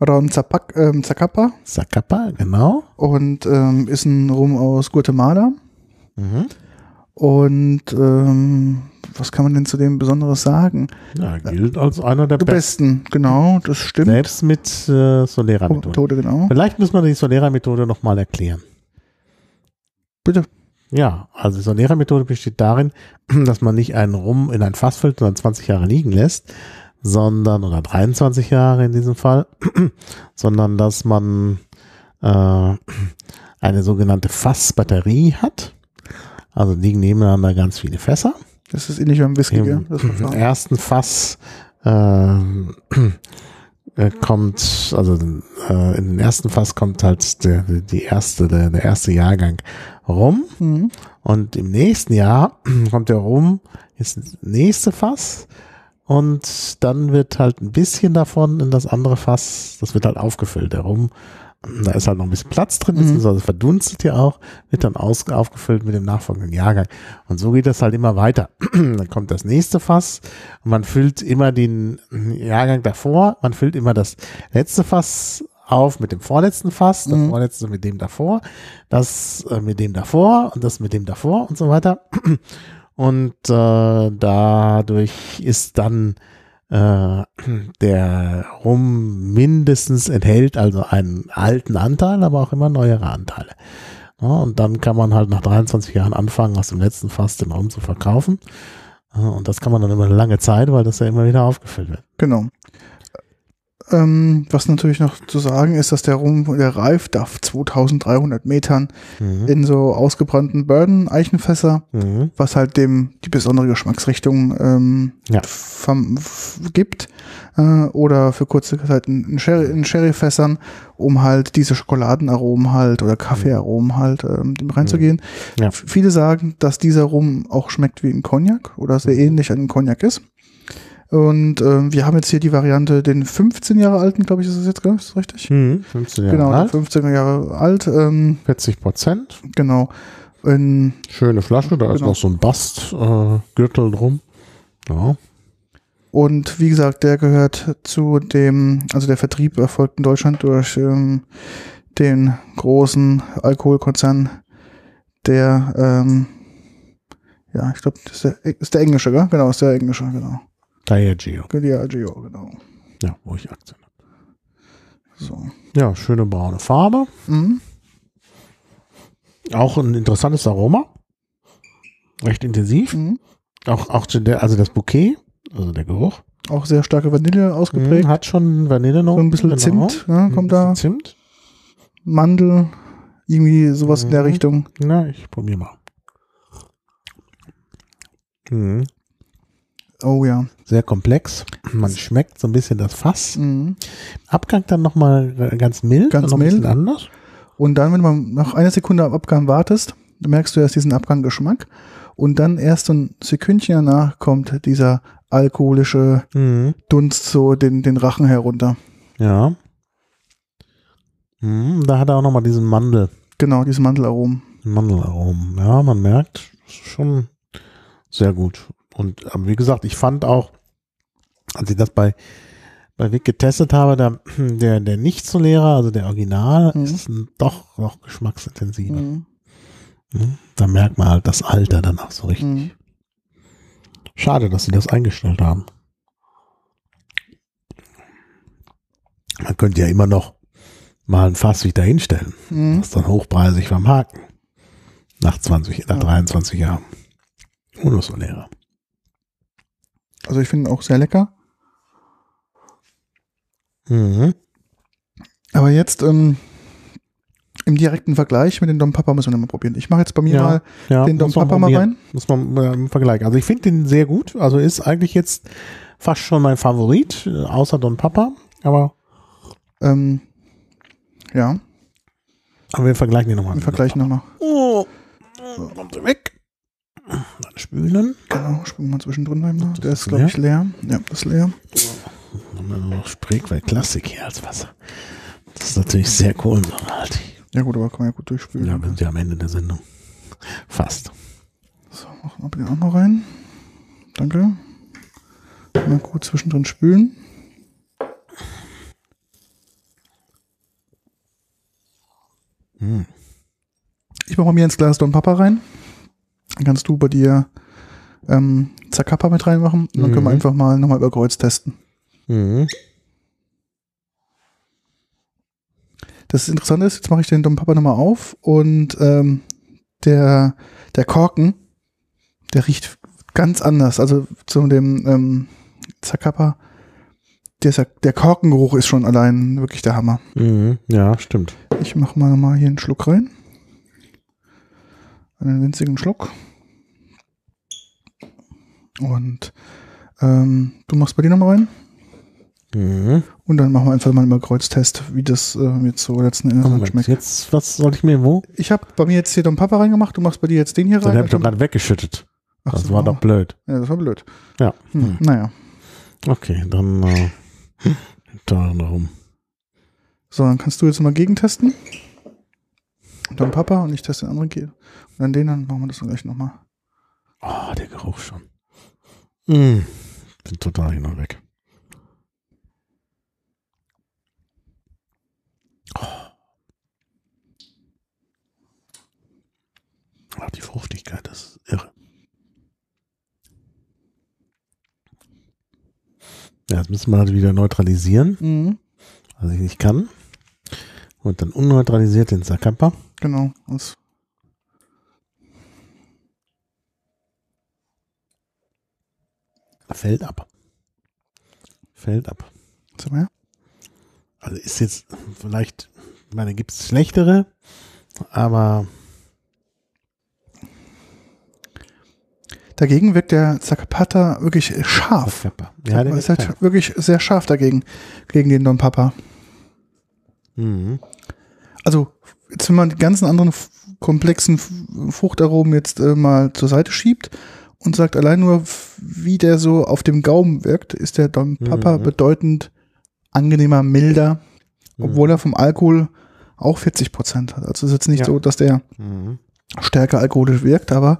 Oder ein Zapak, ähm, Zacapa Zacapa, genau. und ähm, ist ein Rum aus Guatemala. Mhm. Und ähm, was kann man denn zu dem Besonderes sagen? Ja, gilt als einer der Der besten. besten, genau, das stimmt. Selbst mit äh, Solera-Methode. Tode, genau. Vielleicht müssen wir die Solera-Methode nochmal erklären. Bitte. Ja, also die Solera-Methode besteht darin, dass man nicht einen Rum in ein Fass füllt und dann 20 Jahre liegen lässt, sondern, oder 23 Jahre in diesem Fall, sondern dass man äh, eine sogenannte Fassbatterie hat. Also liegen nebeneinander ganz viele Fässer. Das ist ähnlich wie beim Whisky? Im, im ersten Fass äh, äh, kommt, also äh, in den ersten Fass kommt halt der, die erste, der, der erste Jahrgang Rum. Mhm. Und im nächsten Jahr kommt der Rum, ist das nächste Fass. Und dann wird halt ein bisschen davon in das andere Fass, das wird halt aufgefüllt. Der Rum, da ist halt noch ein bisschen Platz drin, Mhm. beziehungsweise verdunstet ja auch, wird dann aus, aufgefüllt mit dem nachfolgenden Jahrgang. Und so geht das halt immer weiter. dann kommt das nächste Fass und man füllt immer den Jahrgang davor, man füllt immer das letzte Fass auf mit dem vorletzten Fass, das Mhm. vorletzte mit dem davor, das äh, mit dem davor und das mit dem davor und so weiter. Und äh, dadurch ist dann äh, der Rum mindestens enthält also einen alten Anteil, aber auch immer neuere Anteile. Ja, und dann kann man halt nach 23 Jahren anfangen, aus dem letzten Fass den Rum zu verkaufen. Und das kann man dann immer eine lange Zeit, weil das ja immer wieder aufgefüllt wird. Genau. Ähm, was natürlich noch zu sagen ist, dass der Rum, der reift auf 2300 Metern Mhm. in so ausgebrannten Bourbon-Eichenfässer, Mhm. was halt dem die besondere Geschmacksrichtung ähm, Ja. gibt. Äh, oder für kurze Zeit in, Sherry, in Sherryfässern, um halt diese Schokoladenaromen halt oder Kaffeearomen halt ähm, dem reinzugehen. Ja. F- Viele sagen, dass dieser Rum auch schmeckt wie ein Cognac oder sehr ähnlich an Cognac ist. Und ähm, wir haben jetzt hier die Variante, den 15 Jahre alten, glaube ich, ist das jetzt, ist das richtig? Mhm. 15 Jahre genau, alt, den 15 Jahre alt, ähm, 40 Prozent. genau. In, Schöne Flasche, da ist Genau. noch so ein Bastgürtel äh, drum. Ja. und wie gesagt, der gehört zu dem, also der Vertrieb erfolgt in Deutschland durch ähm, den großen Alkoholkonzern, der, ähm, ja, ich glaube, das ist der, ist der englische, gell? Genau, ist der englische, genau. Diageo. Diageo, genau. Ja, wo ich Aktien habe. So. Ja, schöne braune Farbe. Mhm. Auch ein interessantes Aroma. Recht intensiv. Mhm. Auch, auch zu der, also das Bouquet, also der Geruch, Auch sehr starke Vanille ausgeprägt. mhm, hat schon Vanille noch. So ein bisschen Zimt, ne, kommt da. Zimt. Mandel, irgendwie sowas in der Mhm. Richtung. Na, ich probiere mal. Mhm. Oh ja. Sehr komplex. Man schmeckt so ein bisschen das Fass. Mhm. Abgang dann nochmal ganz mild. Ganz noch ein bisschen mild. anders. Und dann, wenn man nach einer Sekunde am Abgang wartest, merkst du erst diesen Abganggeschmack. Und dann erst so ein Sekündchen danach kommt dieser alkoholische Mhm. Dunst so den, den Rachen herunter. Ja. Mhm, da hat er auch nochmal diesen Mandel, Genau, diese Mandelaromen. Mandelaromen. Ja, man merkt, ist schon sehr gut. Und aber wie gesagt, ich fand auch, als ich das bei, bei Vic getestet habe, der, der, der Nicht-Solera, also der Original, Mhm. ist doch noch geschmacksintensiver. Mhm. Mhm. Da merkt man halt das Alter dann auch so richtig. Mhm. Schade, dass sie das eingestellt haben. Man könnte ja immer noch mal ein Fass wieder hinstellen. Mhm. Das ist dann hochpreisig vermarkten. Nach 20, nach Ja. 23 Jahren. Ohne so Lehrer. Also ich finde ihn auch sehr lecker. Mhm. Aber jetzt ähm, im direkten Vergleich mit dem Dom Papa müssen wir mal probieren. Ich mache jetzt bei mir Ja, mal Ja, den Dom Papa mal rein. Muss man äh, im Vergleich. Also ich finde den sehr gut. Also ist eigentlich jetzt fast schon mein Favorit, äh, außer Don Papa. Aber, Ähm, ja, aber wir vergleichen den nochmal. wir vergleichen nochmal. Oh, kommt er weg. Dann spülen. Genau, springen wir zwischendrin noch. Der ist, ist glaube ich, leer. Ja, das ist leer. Dann haben wir noch Spreequell Klassik hier als Wasser. Das ist natürlich sehr kohlensäurehaltig. Ja gut, aber kann man ja gut durchspülen. Ja, wir sind ja am Ende der Sendung. Fast. So, machen wir den auch noch rein. Danke. Mal gut zwischendrin spülen. Hm. Ich mache mir ins Glas Don Papa rein. Dann kannst du bei dir ähm, Zacapa mit reinmachen. Und dann können wir Mhm. einfach mal nochmal über Kreuz testen. Mhm. Das Interessante ist, jetzt mache ich den Don Papa nochmal auf und ähm, der, der Korken, der riecht ganz anders. Also zu dem ähm, Zacapa, der, der Korkengeruch ist schon allein wirklich der Hammer. Mhm. Ja, stimmt. Ich mache mal nochmal hier einen Schluck rein. Einen winzigen Schluck. Und ähm, du machst bei dir nochmal rein. Mhm. Und dann machen wir einfach mal einen Kreuztest, wie das äh, jetzt so letzten Endes Moment, schmeckt. jetzt, was soll ich mir wo? Ich habe bei mir jetzt hier Don Papa reingemacht, du machst bei dir jetzt den hier Den rein. hab ich doch gerade weggeschüttet. Ach Das so. war doch blöd. Ja, das war blöd. Ja. Hm, Naja. Okay, dann äh, da darum. So, dann kannst du jetzt mal gegentesten. Und dann Papa und ich teste den anderen Und dann den, dann machen wir das dann gleich nochmal. Oh, der Geruch schon. Mm, bin total hin und weg. Oh. Die Fruchtigkeit, das ist irre. Ja, jetzt müssen wir halt wieder neutralisieren, Mhm. was ich nicht kann. Und dann unneutralisiert den Zacapa. Genau. Das, Fällt ab. Fällt ab. sag mal her. Also ist jetzt vielleicht, ich meine, gibt es schlechtere, aber Dagegen wirkt der Zacapata wirklich scharf. Zacapa. Ja, der ist halt wirklich sehr scharf dagegen, gegen den Don Papa. mhm. Also, jetzt, wenn man die ganzen anderen komplexen Fruchtaromen jetzt äh, mal zur Seite schiebt und sagt allein nur, wie der so auf dem Gaumen wirkt, ist der Don Papa Mhm. bedeutend angenehmer, milder, Mhm. obwohl er vom Alkohol auch 40 Prozent hat. Also es ist jetzt nicht Ja. so, dass der Mhm. stärker alkoholisch wirkt, aber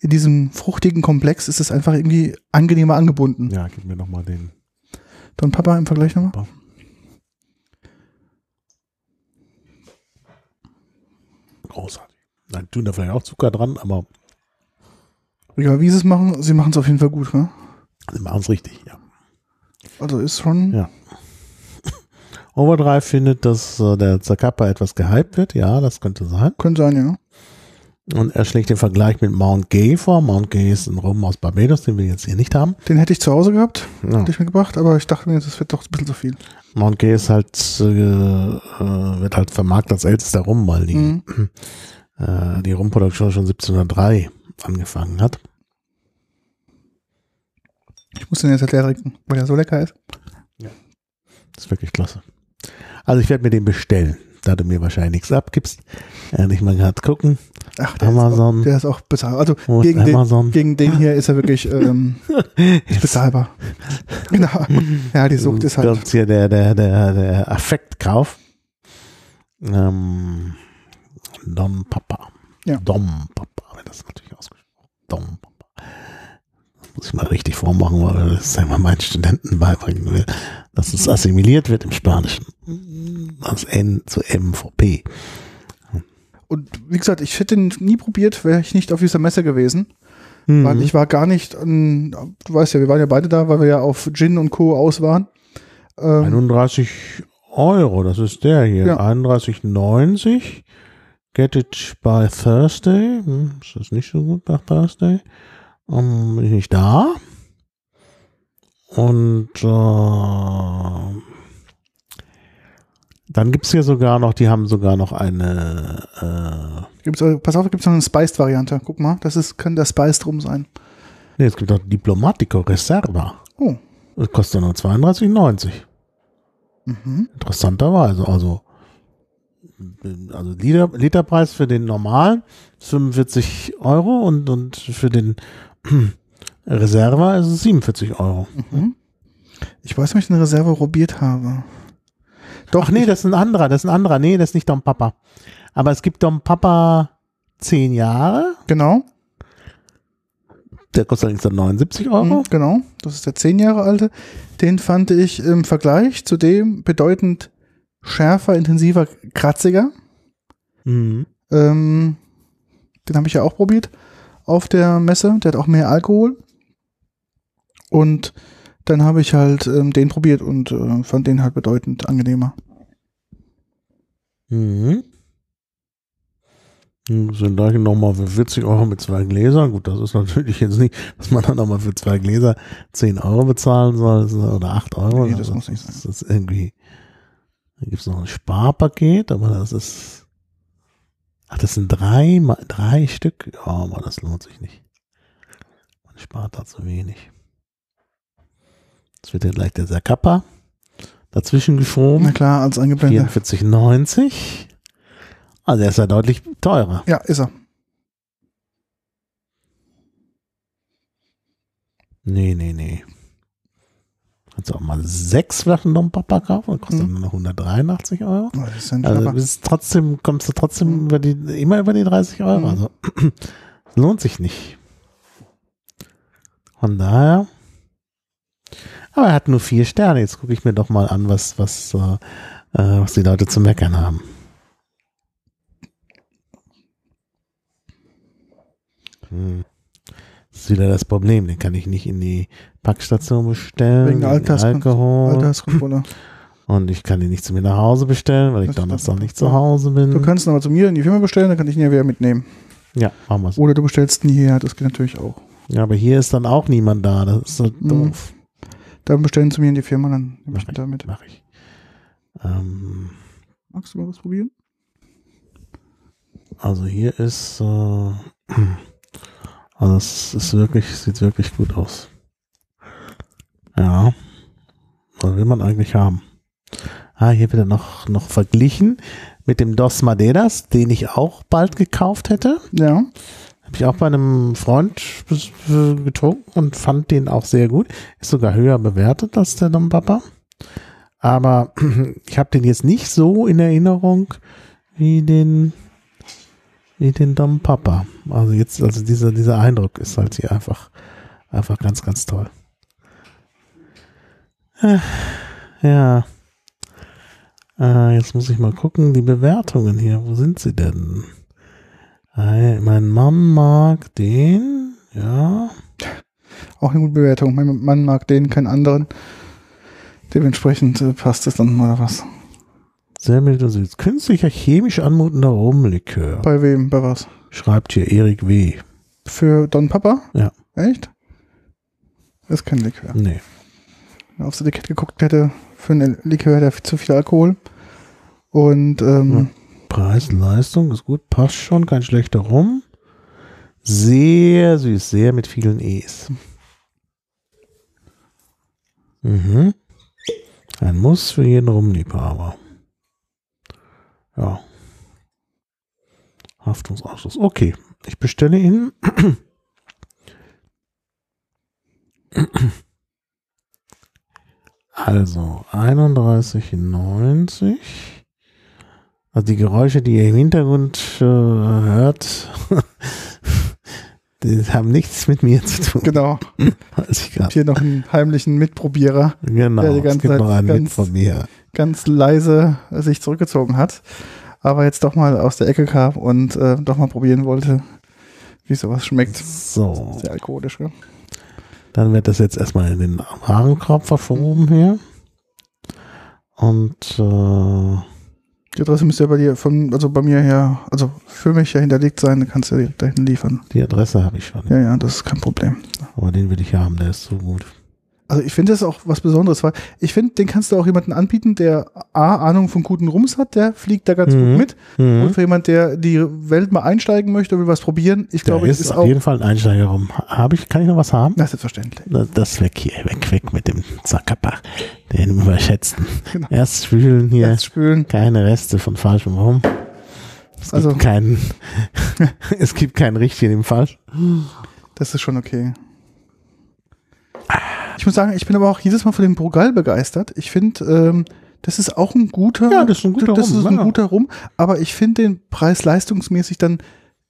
in diesem fruchtigen Komplex ist es einfach irgendwie angenehmer angebunden. Ja, gib mir nochmal den. Don Papa im Vergleich nochmal. Großartig. Dann tun da vielleicht auch Zucker dran, aber Egal wie sie es machen, sie machen es auf jeden Fall gut. Ne? sie machen es richtig, ja. Also ist schon, Ja. Overdrive findet, dass äh, der Zacapa etwas gehypt wird. Ja, das könnte sein. könnte sein, ja. Und er schlägt den Vergleich mit Mount Gay vor. Mount Gay ist ein Rum aus Barbados, den wir jetzt hier nicht haben. Den hätte ich zu Hause gehabt, Ja. hätte ich mitgebracht, aber ich dachte mir, das wird doch ein bisschen zu viel. Mount Gay ist halt, äh, äh, wird halt vermarktet als ältester Rum, weil die, Mhm. äh, die Rumproduktion schon 1703 angefangen hat. Ich muss den jetzt halt leer trinken, weil er so lecker ist. Das ist wirklich klasse. Also ich werde mir den bestellen, da du mir wahrscheinlich nichts abgibst. Äh, nicht mal gerade gucken. Ach, der Amazon. Ist auch, der ist auch bezahlbar. Also gegen den, gegen den hier ist er wirklich ähm, ist bezahlbar. genau. Ja, die Sucht ist halt. Kommt hier der, der, der, der Affektkauf. Ähm, Dom Papa. Ja. Dom Papa, wird das natürlich ausgesprochen. Dom Papa. Das muss ich mal richtig vormachen, weil das ja mal meinen Studenten beibringen will, dass es assimiliert wird im Spanischen. Das N zu M vor P. Und wie gesagt, ich hätte ihn nie probiert, wäre ich nicht auf dieser Messe gewesen. Mhm. Weil ich war gar nicht, an, du weißt ja, wir waren ja beide da, weil wir ja auf Gin und Co. aus waren. Ähm, 31 Euro, das ist der hier. Ja. 31,90. Get it by Thursday. Hm, ist das nicht so gut bei Thursday? Ähm, bin ich nicht da. Und äh, dann gibt's hier sogar noch, die haben sogar noch eine, gibt's, äh, pass auf, gibt's noch eine Spiced-Variante. Guck mal, das ist, kann der Spiced rum sein. äh, nee, es gibt auch Diplomatico Reserva. Oh. Das kostet nur 32,90. Mhm. Interessanterweise, also also Liter, Literpreis für den normalen ist 45 Euro und, und für den Reserva ist es 47 Euro. Mhm. Ich weiß nicht, ob ich eine Reserve probiert habe. Doch, Ach nee, das ist ein anderer, das ist ein anderer. Nee, das ist nicht Dom Papa. Aber es gibt Dom Papa 10 Jahre, genau. der kostet allerdings dann 79 Euro. Mhm, genau. Das ist der zehn Jahre alte. Den fand ich im Vergleich zu dem bedeutend schärfer, intensiver, kratziger. Mhm. Ähm, den habe ich ja auch probiert auf der Messe. Der hat auch mehr Alkohol. Und dann habe ich halt ähm, den probiert und äh, fand den halt bedeutend angenehmer. Mhm. Das sind gleich nochmal für 40 Euro mit zwei Gläsern. Gut, das ist natürlich jetzt nicht, dass man dann nochmal für zwei Gläser 10 Euro bezahlen soll oder 8 Euro. Nee, das Also muss nicht sein. Das ist irgendwie, da gibt es noch ein Sparpaket, aber das ist, ach, das sind drei, drei Stück. Ja, aber das lohnt sich nicht. Man spart da zu wenig. Jetzt wird ja gleich der Zacapa dazwischen Na geschoben. klar, als eingeblendet. 44,90. Also der ist ja deutlich teurer. Ja, ist er. Nee, nee, nee. Kannst du auch mal sechs Flaschen Dom Papa kaufen? Das kostet Mhm. nur noch 183 Euro. Oh, Das ist Also bist trotzdem, kommst du trotzdem über die, immer über die 30 Euro. Mhm. Also lohnt sich nicht. Von daher. Aber er hat nur vier Sterne. Jetzt gucke ich mir doch mal an, was, was, äh, äh, was die Leute zu meckern haben. Hm. Das ist wieder das Problem. Den kann ich nicht in die Packstation bestellen. Wegen Alters- Alkohol. Alterskontrolle. Und ich kann ihn nicht zu mir nach Hause bestellen, weil ich Das Donnerstag nicht zu Hause bin. Du kannst ihn aber zu mir in die Firma bestellen, dann kann ich ihn ja wieder mitnehmen. ja, machen wir so. Oder du bestellst ihn hierher, das geht natürlich auch. Ja, aber hier ist dann auch niemand da. Das ist so Mhm. doof. Dann bestellen zu mir in die Firma, dann nehme ich ihn damit. Mach ich. Ähm, Magst du mal was probieren? also hier ist, äh, also es ist wirklich, sieht wirklich gut aus. Ja. Was will man eigentlich haben? Ah, hier wird er noch, noch verglichen mit dem Dos Madeiras, den ich auch bald gekauft hätte. Ja. Habe ich auch bei einem Freund getrunken und fand den auch sehr gut. Ist sogar höher bewertet als der Dom Papa. Aber ich habe den jetzt nicht so in Erinnerung wie den wie den Dom Papa. Also jetzt, also dieser, dieser Eindruck ist halt hier einfach, einfach ganz, ganz toll. Äh, Ja. Äh, jetzt muss ich mal gucken, die Bewertungen hier, wo sind sie denn? Äh, Mein Mann mag den, ja. Auch eine gute Bewertung. Mein Mann mag den, keinen anderen. Dementsprechend äh, passt es dann oder was. Sehr mild und süß. Künstlicher, chemisch anmutender Rumlikör. Bei wem? Bei was? Schreibt hier Erik W. Für Don Papa? Ja. Echt? Das ist kein Likör. Nee. Wenn aufs Etikett geguckt hätte, für einen Likör hätte er zu viel Alkohol. Und ähm, Preis, Leistung ist gut, passt schon, kein schlechter Rum. Sehr süß, sehr mit vielen E's. Mhm. Ein Muss für jeden Rumliebhaber. Ja. Haftungsausschuss. Okay, ich bestelle ihn. Also 31,90. Also die Geräusche, die ihr im Hintergrund äh, hört, die haben nichts mit mir zu tun. genau. Weiß ich grad. Hier noch einen heimlichen Mitprobierer, Genau, der die es ganze gibt Zeit noch einen ganz- von mir. Ganz leise sich zurückgezogen hat. Aber jetzt doch mal aus der Ecke kam und äh, doch mal probieren wollte, wie sowas schmeckt. So, Sehr alkoholisch, gell? dann wird das jetzt erstmal in den Warenkorb verschoben hier. Und äh, Die Adresse müsste ja bei dir, von, also bei mir her, also für mich ja hinterlegt sein, dann kannst du direkt dahin liefern. die Adresse habe ich schon. Ja, ja, das ist kein Problem. Aber den will ich haben, der ist so gut. Also ich finde das auch was Besonderes, weil ich finde, den kannst du auch jemanden anbieten, der A, Ahnung von guten Rums hat, der fliegt da ganz Mhm. gut mit. Mhm. Und für jemand, der die Welt mal einsteigen möchte, will was probieren, ich glaube, ist, ist auf jeden Fall ein Einsteiger rum. Habe ich, kann ich noch was haben? Na, selbstverständlich. Das- Das weg hier, weg, weg mit dem Zackerpach, den überschätzten. Genau. Erst spülen hier, Jetzt spülen. keine Reste von falschem Rum. Es Also- gibt keinen, es gibt keinen richtigen im Fall. Das ist schon okay. Ich muss sagen, ich bin aber auch jedes Mal von dem Brugal begeistert. Ich finde, ähm, das ist auch ein guter, Ja, das ist ein guter das Rum, ist ein ja. guter Rum, aber ich finde den Preis leistungsmäßig dann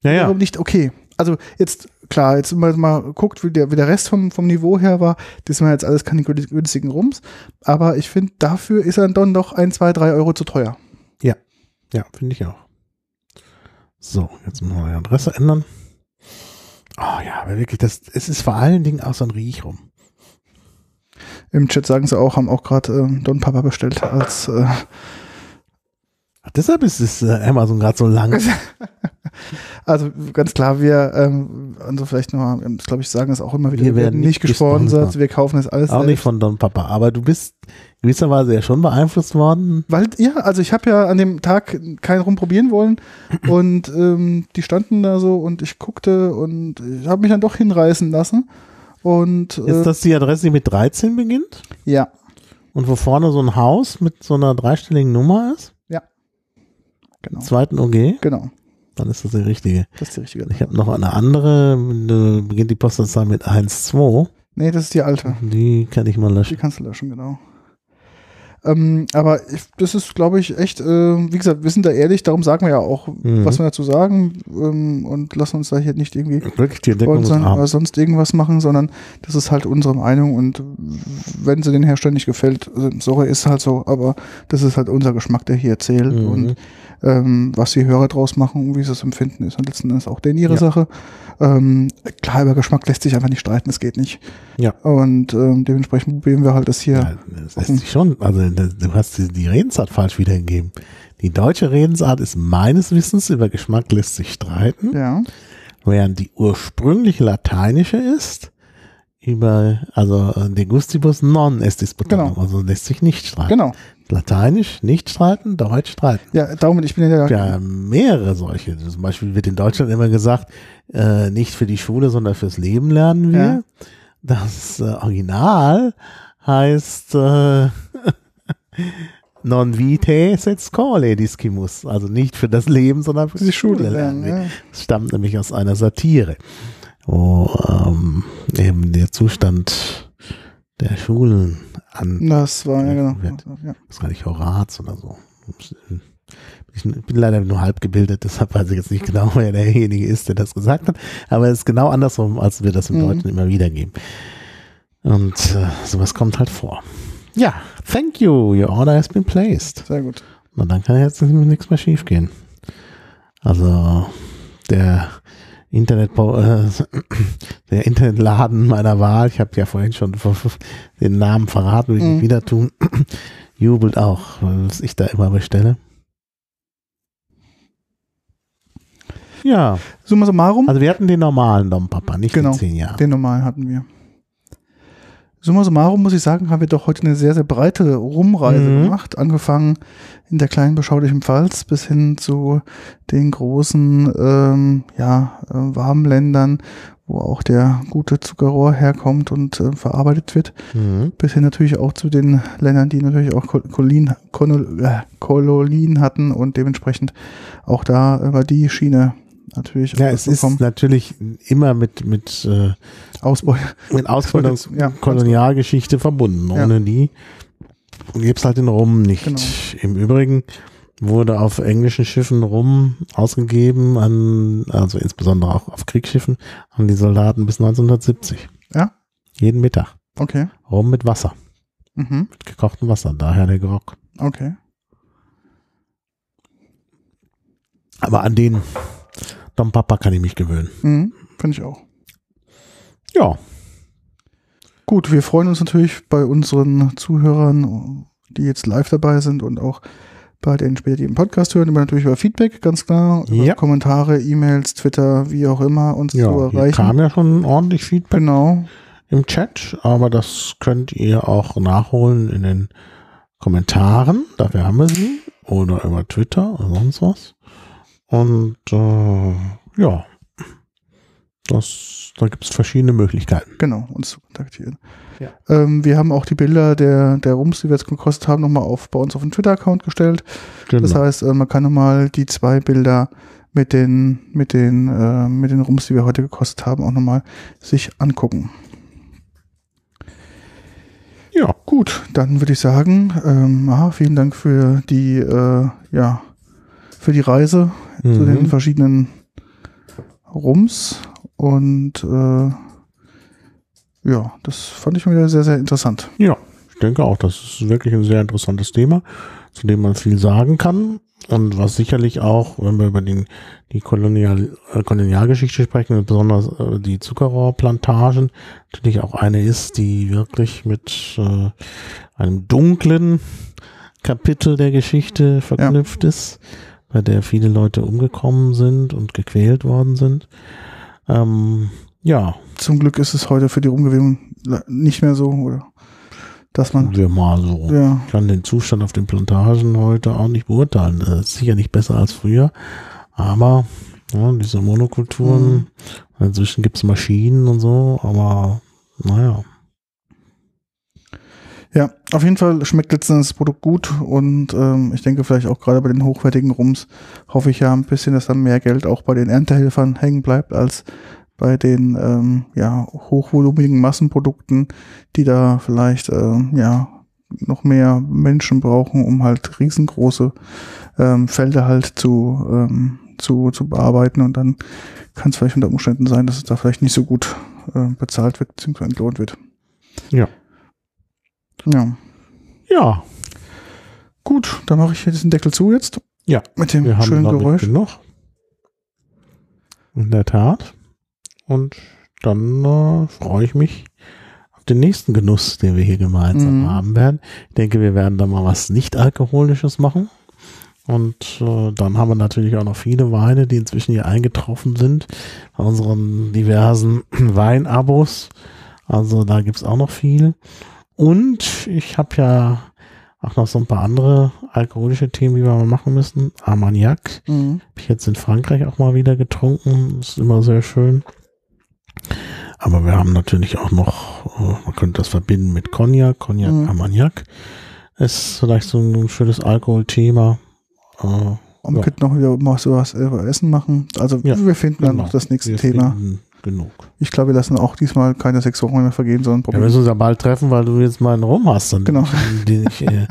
Ja, ja. nicht okay. Also jetzt, klar, jetzt man mal guckt, wie der, wie der Rest vom, vom Niveau her war, das waren jetzt alles keine günstig- günstigen Rums, aber ich finde, dafür ist er dann doch ein, zwei, drei Euro zu teuer. Ja, finde ich auch. So, jetzt müssen wir die Adresse ändern. Oh ja, aber wirklich, das, es ist vor allen Dingen auch so ein Riechrum. Im Chat sagen sie auch, haben auch gerade ähm, Don Papa bestellt als äh, Ach, deshalb ist es äh, Amazon gerade so lang. Also ganz klar, wir, ähm, also vielleicht noch, glaube ich, sagen es auch immer wieder, Wir werden nicht gesponsert, wir kaufen das alles Auch nicht selbst. von Don Papa. Aber du bist gewisserweise ja schon beeinflusst worden. Weil, ja, also ich habe ja an dem Tag keinen rumprobieren wollen und ähm, die standen da so und ich guckte und ich habe mich dann doch hinreißen lassen Und äh, Ist das die Adresse, die mit 13 beginnt? ja, Und wo vorne so ein Haus mit so einer dreistelligen Nummer ist? genau. Zweiten OG? Genau. Dann ist das die richtige. Das ist die richtige. Ich habe noch eine andere, da beginnt die Postleitzahl mit 1,2. Nee, das ist die alte. Die kann ich mal Die löschen. kannst du löschen, genau. Ähm, aber ich, das ist, glaube ich, echt, äh, wie gesagt, wir sind da ehrlich, darum sagen wir ja auch, Mhm. was wir dazu sagen ähm, und lassen uns da hier nicht irgendwie sein oder sonst irgendwas machen, sondern das ist halt unsere Meinung und wenn sie den Herstellern nicht gefällt, äh, sorry, ist halt so, aber das ist halt unser Geschmack, der hier zählt Mhm. und ähm, was die Hörer draus machen, wie sie es empfinden, ist und letzten Endes auch denen ihre Ja. Sache. Ähm, klar, über Geschmack lässt sich einfach nicht streiten, es geht nicht. Ja. Und ähm, dementsprechend probieren wir halt das hier. Ja, das lässt sich schon, also das- du hast die, die Redensart falsch wiedergegeben. Die deutsche Redensart ist meines Wissens über Geschmack lässt sich streiten, Ja, während die ursprüngliche lateinische ist über, also äh, de gustibus non est disputandum, Genau. also lässt sich nicht streiten. genau. Lateinisch nicht streiten, Deutsch streiten. Ja, darum, ich bin ja, Ja, mehrere solche. Zum Beispiel wird in Deutschland immer gesagt, äh, nicht für die Schule, sondern fürs Leben lernen wir. Ja. Das äh, Original heißt äh, non vitae sed scole discimus. Also nicht für das Leben, sondern für die Schule lernen. wir. Ja. Das stammt nämlich aus einer Satire, wo ähm, eben der Zustand der Schulen an Das war, ja, genau. Wird. Ja. das ist gar nicht Horaz oder so. Ich bin leider nur halb gebildet, deshalb weiß ich jetzt nicht genau, wer derjenige ist, der das gesagt hat. Aber es ist genau andersrum, als wir das im Mhm. Deutschen immer wieder geben. Und äh, sowas kommt halt vor. Ja, thank you. Your order has been placed. Sehr gut. Na, dann kann jetzt nichts mehr schief gehen. Also der Internet, äh, der Internetladen meiner Wahl, ich habe ja vorhin schon den Namen verraten, will ich Mhm. wieder tun, jubelt auch, was ich da immer bestelle. Ja, Summa summarum, also wir hatten den normalen Dom Papa, nicht Genau, den 10 Jahre. den normalen hatten wir. Summa summarum muss ich sagen, haben wir doch heute eine sehr, sehr breite Rumreise Mhm. gemacht. Angefangen in der kleinen beschaulichen Pfalz bis hin zu den großen, ähm, ja, äh, warmen Ländern, wo auch der gute Zuckerrohr herkommt und äh, verarbeitet wird. Mhm. bis hin natürlich auch zu den Ländern, die natürlich auch Kol- Kolonien, Kolonien, äh, Kolonien hatten und dementsprechend auch da über die Schiene natürlich Ja, es ist natürlich immer mit, mit, äh, Ausbeute. mit Ausbildung Ja, Kolonialgeschichte verbunden. Ja. Ohne die gibt's halt den Rum nicht. Genau. Im Übrigen wurde auf englischen Schiffen Rum ausgegeben, an, also insbesondere auch auf Kriegsschiffen, an die Soldaten bis 1970. Ja? Jeden Mittag. Okay. Rum mit Wasser, Mhm. mit gekochtem Wasser, daher der Grog. Okay. Aber an den Dom Papa kann ich mich gewöhnen. Mhm. Finde ich auch. Ja, Gut, wir freuen uns natürlich bei unseren Zuhörern, die jetzt live dabei sind und auch bei den später, die im Podcast hören, immer natürlich über Feedback, ganz klar, über Ja. Kommentare, E-Mails, Twitter, wie auch immer, uns ja zu erreichen. kam ja schon ordentlich Feedback. Genau. im Chat, aber das könnt ihr auch nachholen in den Kommentaren. Dafür haben wir sie. Oder über Twitter oder sonst was. Und äh, ja, das, da gibt es verschiedene Möglichkeiten. Genau, uns zu kontaktieren. Ja. Ähm, wir haben auch die Bilder der, der Rums, die wir jetzt gekostet haben, nochmal auf, bei uns auf den Twitter-Account gestellt. Genau. Das heißt, äh, man kann nochmal die zwei Bilder mit den, mit den, äh, mit den Rums, die wir heute gekostet haben, auch nochmal sich angucken. ja, Gut, dann würde ich sagen, ähm, aha, vielen Dank für die, äh, ja, für die Reise zu den mhm. verschiedenen Rums und äh, ja, das fand ich wieder sehr, sehr interessant. ja, ich denke auch, das ist wirklich ein sehr interessantes Thema, zu dem man viel sagen kann. Und was sicherlich auch, wenn wir über den, die Kolonial, äh, Kolonialgeschichte sprechen, besonders äh, die Zuckerrohrplantagen, natürlich auch eine ist, die wirklich mit äh, einem dunklen Kapitel der Geschichte verknüpft ist, bei der viele Leute umgekommen sind und gequält worden sind. Ähm, ja, Zum Glück ist es heute für die Rumgewinnung nicht mehr so, oder? Dass man, wir mal so. ja, Ich kann den Zustand auf den Plantagen heute auch nicht beurteilen. Das ist sicher nicht besser als früher. Aber ja, diese Monokulturen, Mhm. inzwischen gibt's Maschinen und so, aber Naja. Ja, auf jeden Fall schmeckt letztendlich das Produkt gut und ähm, ich denke vielleicht auch gerade bei den hochwertigen Rums hoffe ich ja ein bisschen, dass dann mehr Geld auch bei den Erntehelfern hängen bleibt als bei den ähm, ja, hochvolumigen Massenprodukten, die da vielleicht ähm, ja noch mehr Menschen brauchen, um halt riesengroße ähm, Felder halt zu, ähm, zu, zu bearbeiten und dann kann es vielleicht unter Umständen sein, dass es da vielleicht nicht so gut äh, bezahlt wird bzw. entlohnt wird. Ja. Ja. Ja, Gut, dann mache ich hier diesen Deckel zu jetzt. Ja, Mit dem wir haben schönen damit Geräusch. genug. In der Tat. Und dann äh, freue ich mich auf den nächsten Genuss, den wir hier gemeinsam Mhm. haben werden. Ich denke, wir werden da mal was nicht-alkoholisches machen. Und äh, dann haben wir natürlich auch noch viele Weine, die inzwischen hier eingetroffen sind bei unseren diversen Weinabos. Also da gibt's auch noch viel. Und ich habe ja auch noch so ein paar andere alkoholische Themen, die wir mal machen müssen. Armagnac Mhm. habe ich jetzt in Frankreich auch mal wieder getrunken. Ist immer sehr schön. Aber wir haben natürlich auch noch, äh, man könnte das verbinden mit Cognac, Cognac, Mhm. Armagnac. Ist vielleicht so ein schönes Alkoholthema. Äh, Und Ja. könnten noch wieder mal sowas über Essen machen. Also Ja, wir finden dann genau. noch das nächste wir Thema. finden Genug. Ich glaube, wir lassen auch diesmal keine sechs Wochen mehr vergehen, sondern Ja, wir probieren. müssen uns ja bald treffen, weil du jetzt mal einen Rum hast, in, Genau. in, den ich, äh,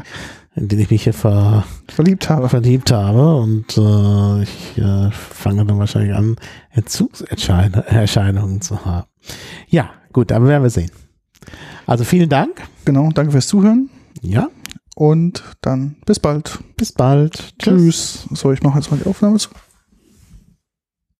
in den ich mich hier ver, verliebt habe. verliebt habe und äh, ich äh, fange dann wahrscheinlich an, Entzugserscheinungen zu haben. Ja, gut, aber werden wir sehen. Also vielen Dank. Genau, danke fürs Zuhören Ja, und dann bis bald. bis bald. Tschüss. So, ich mache jetzt mal die Aufnahme zu.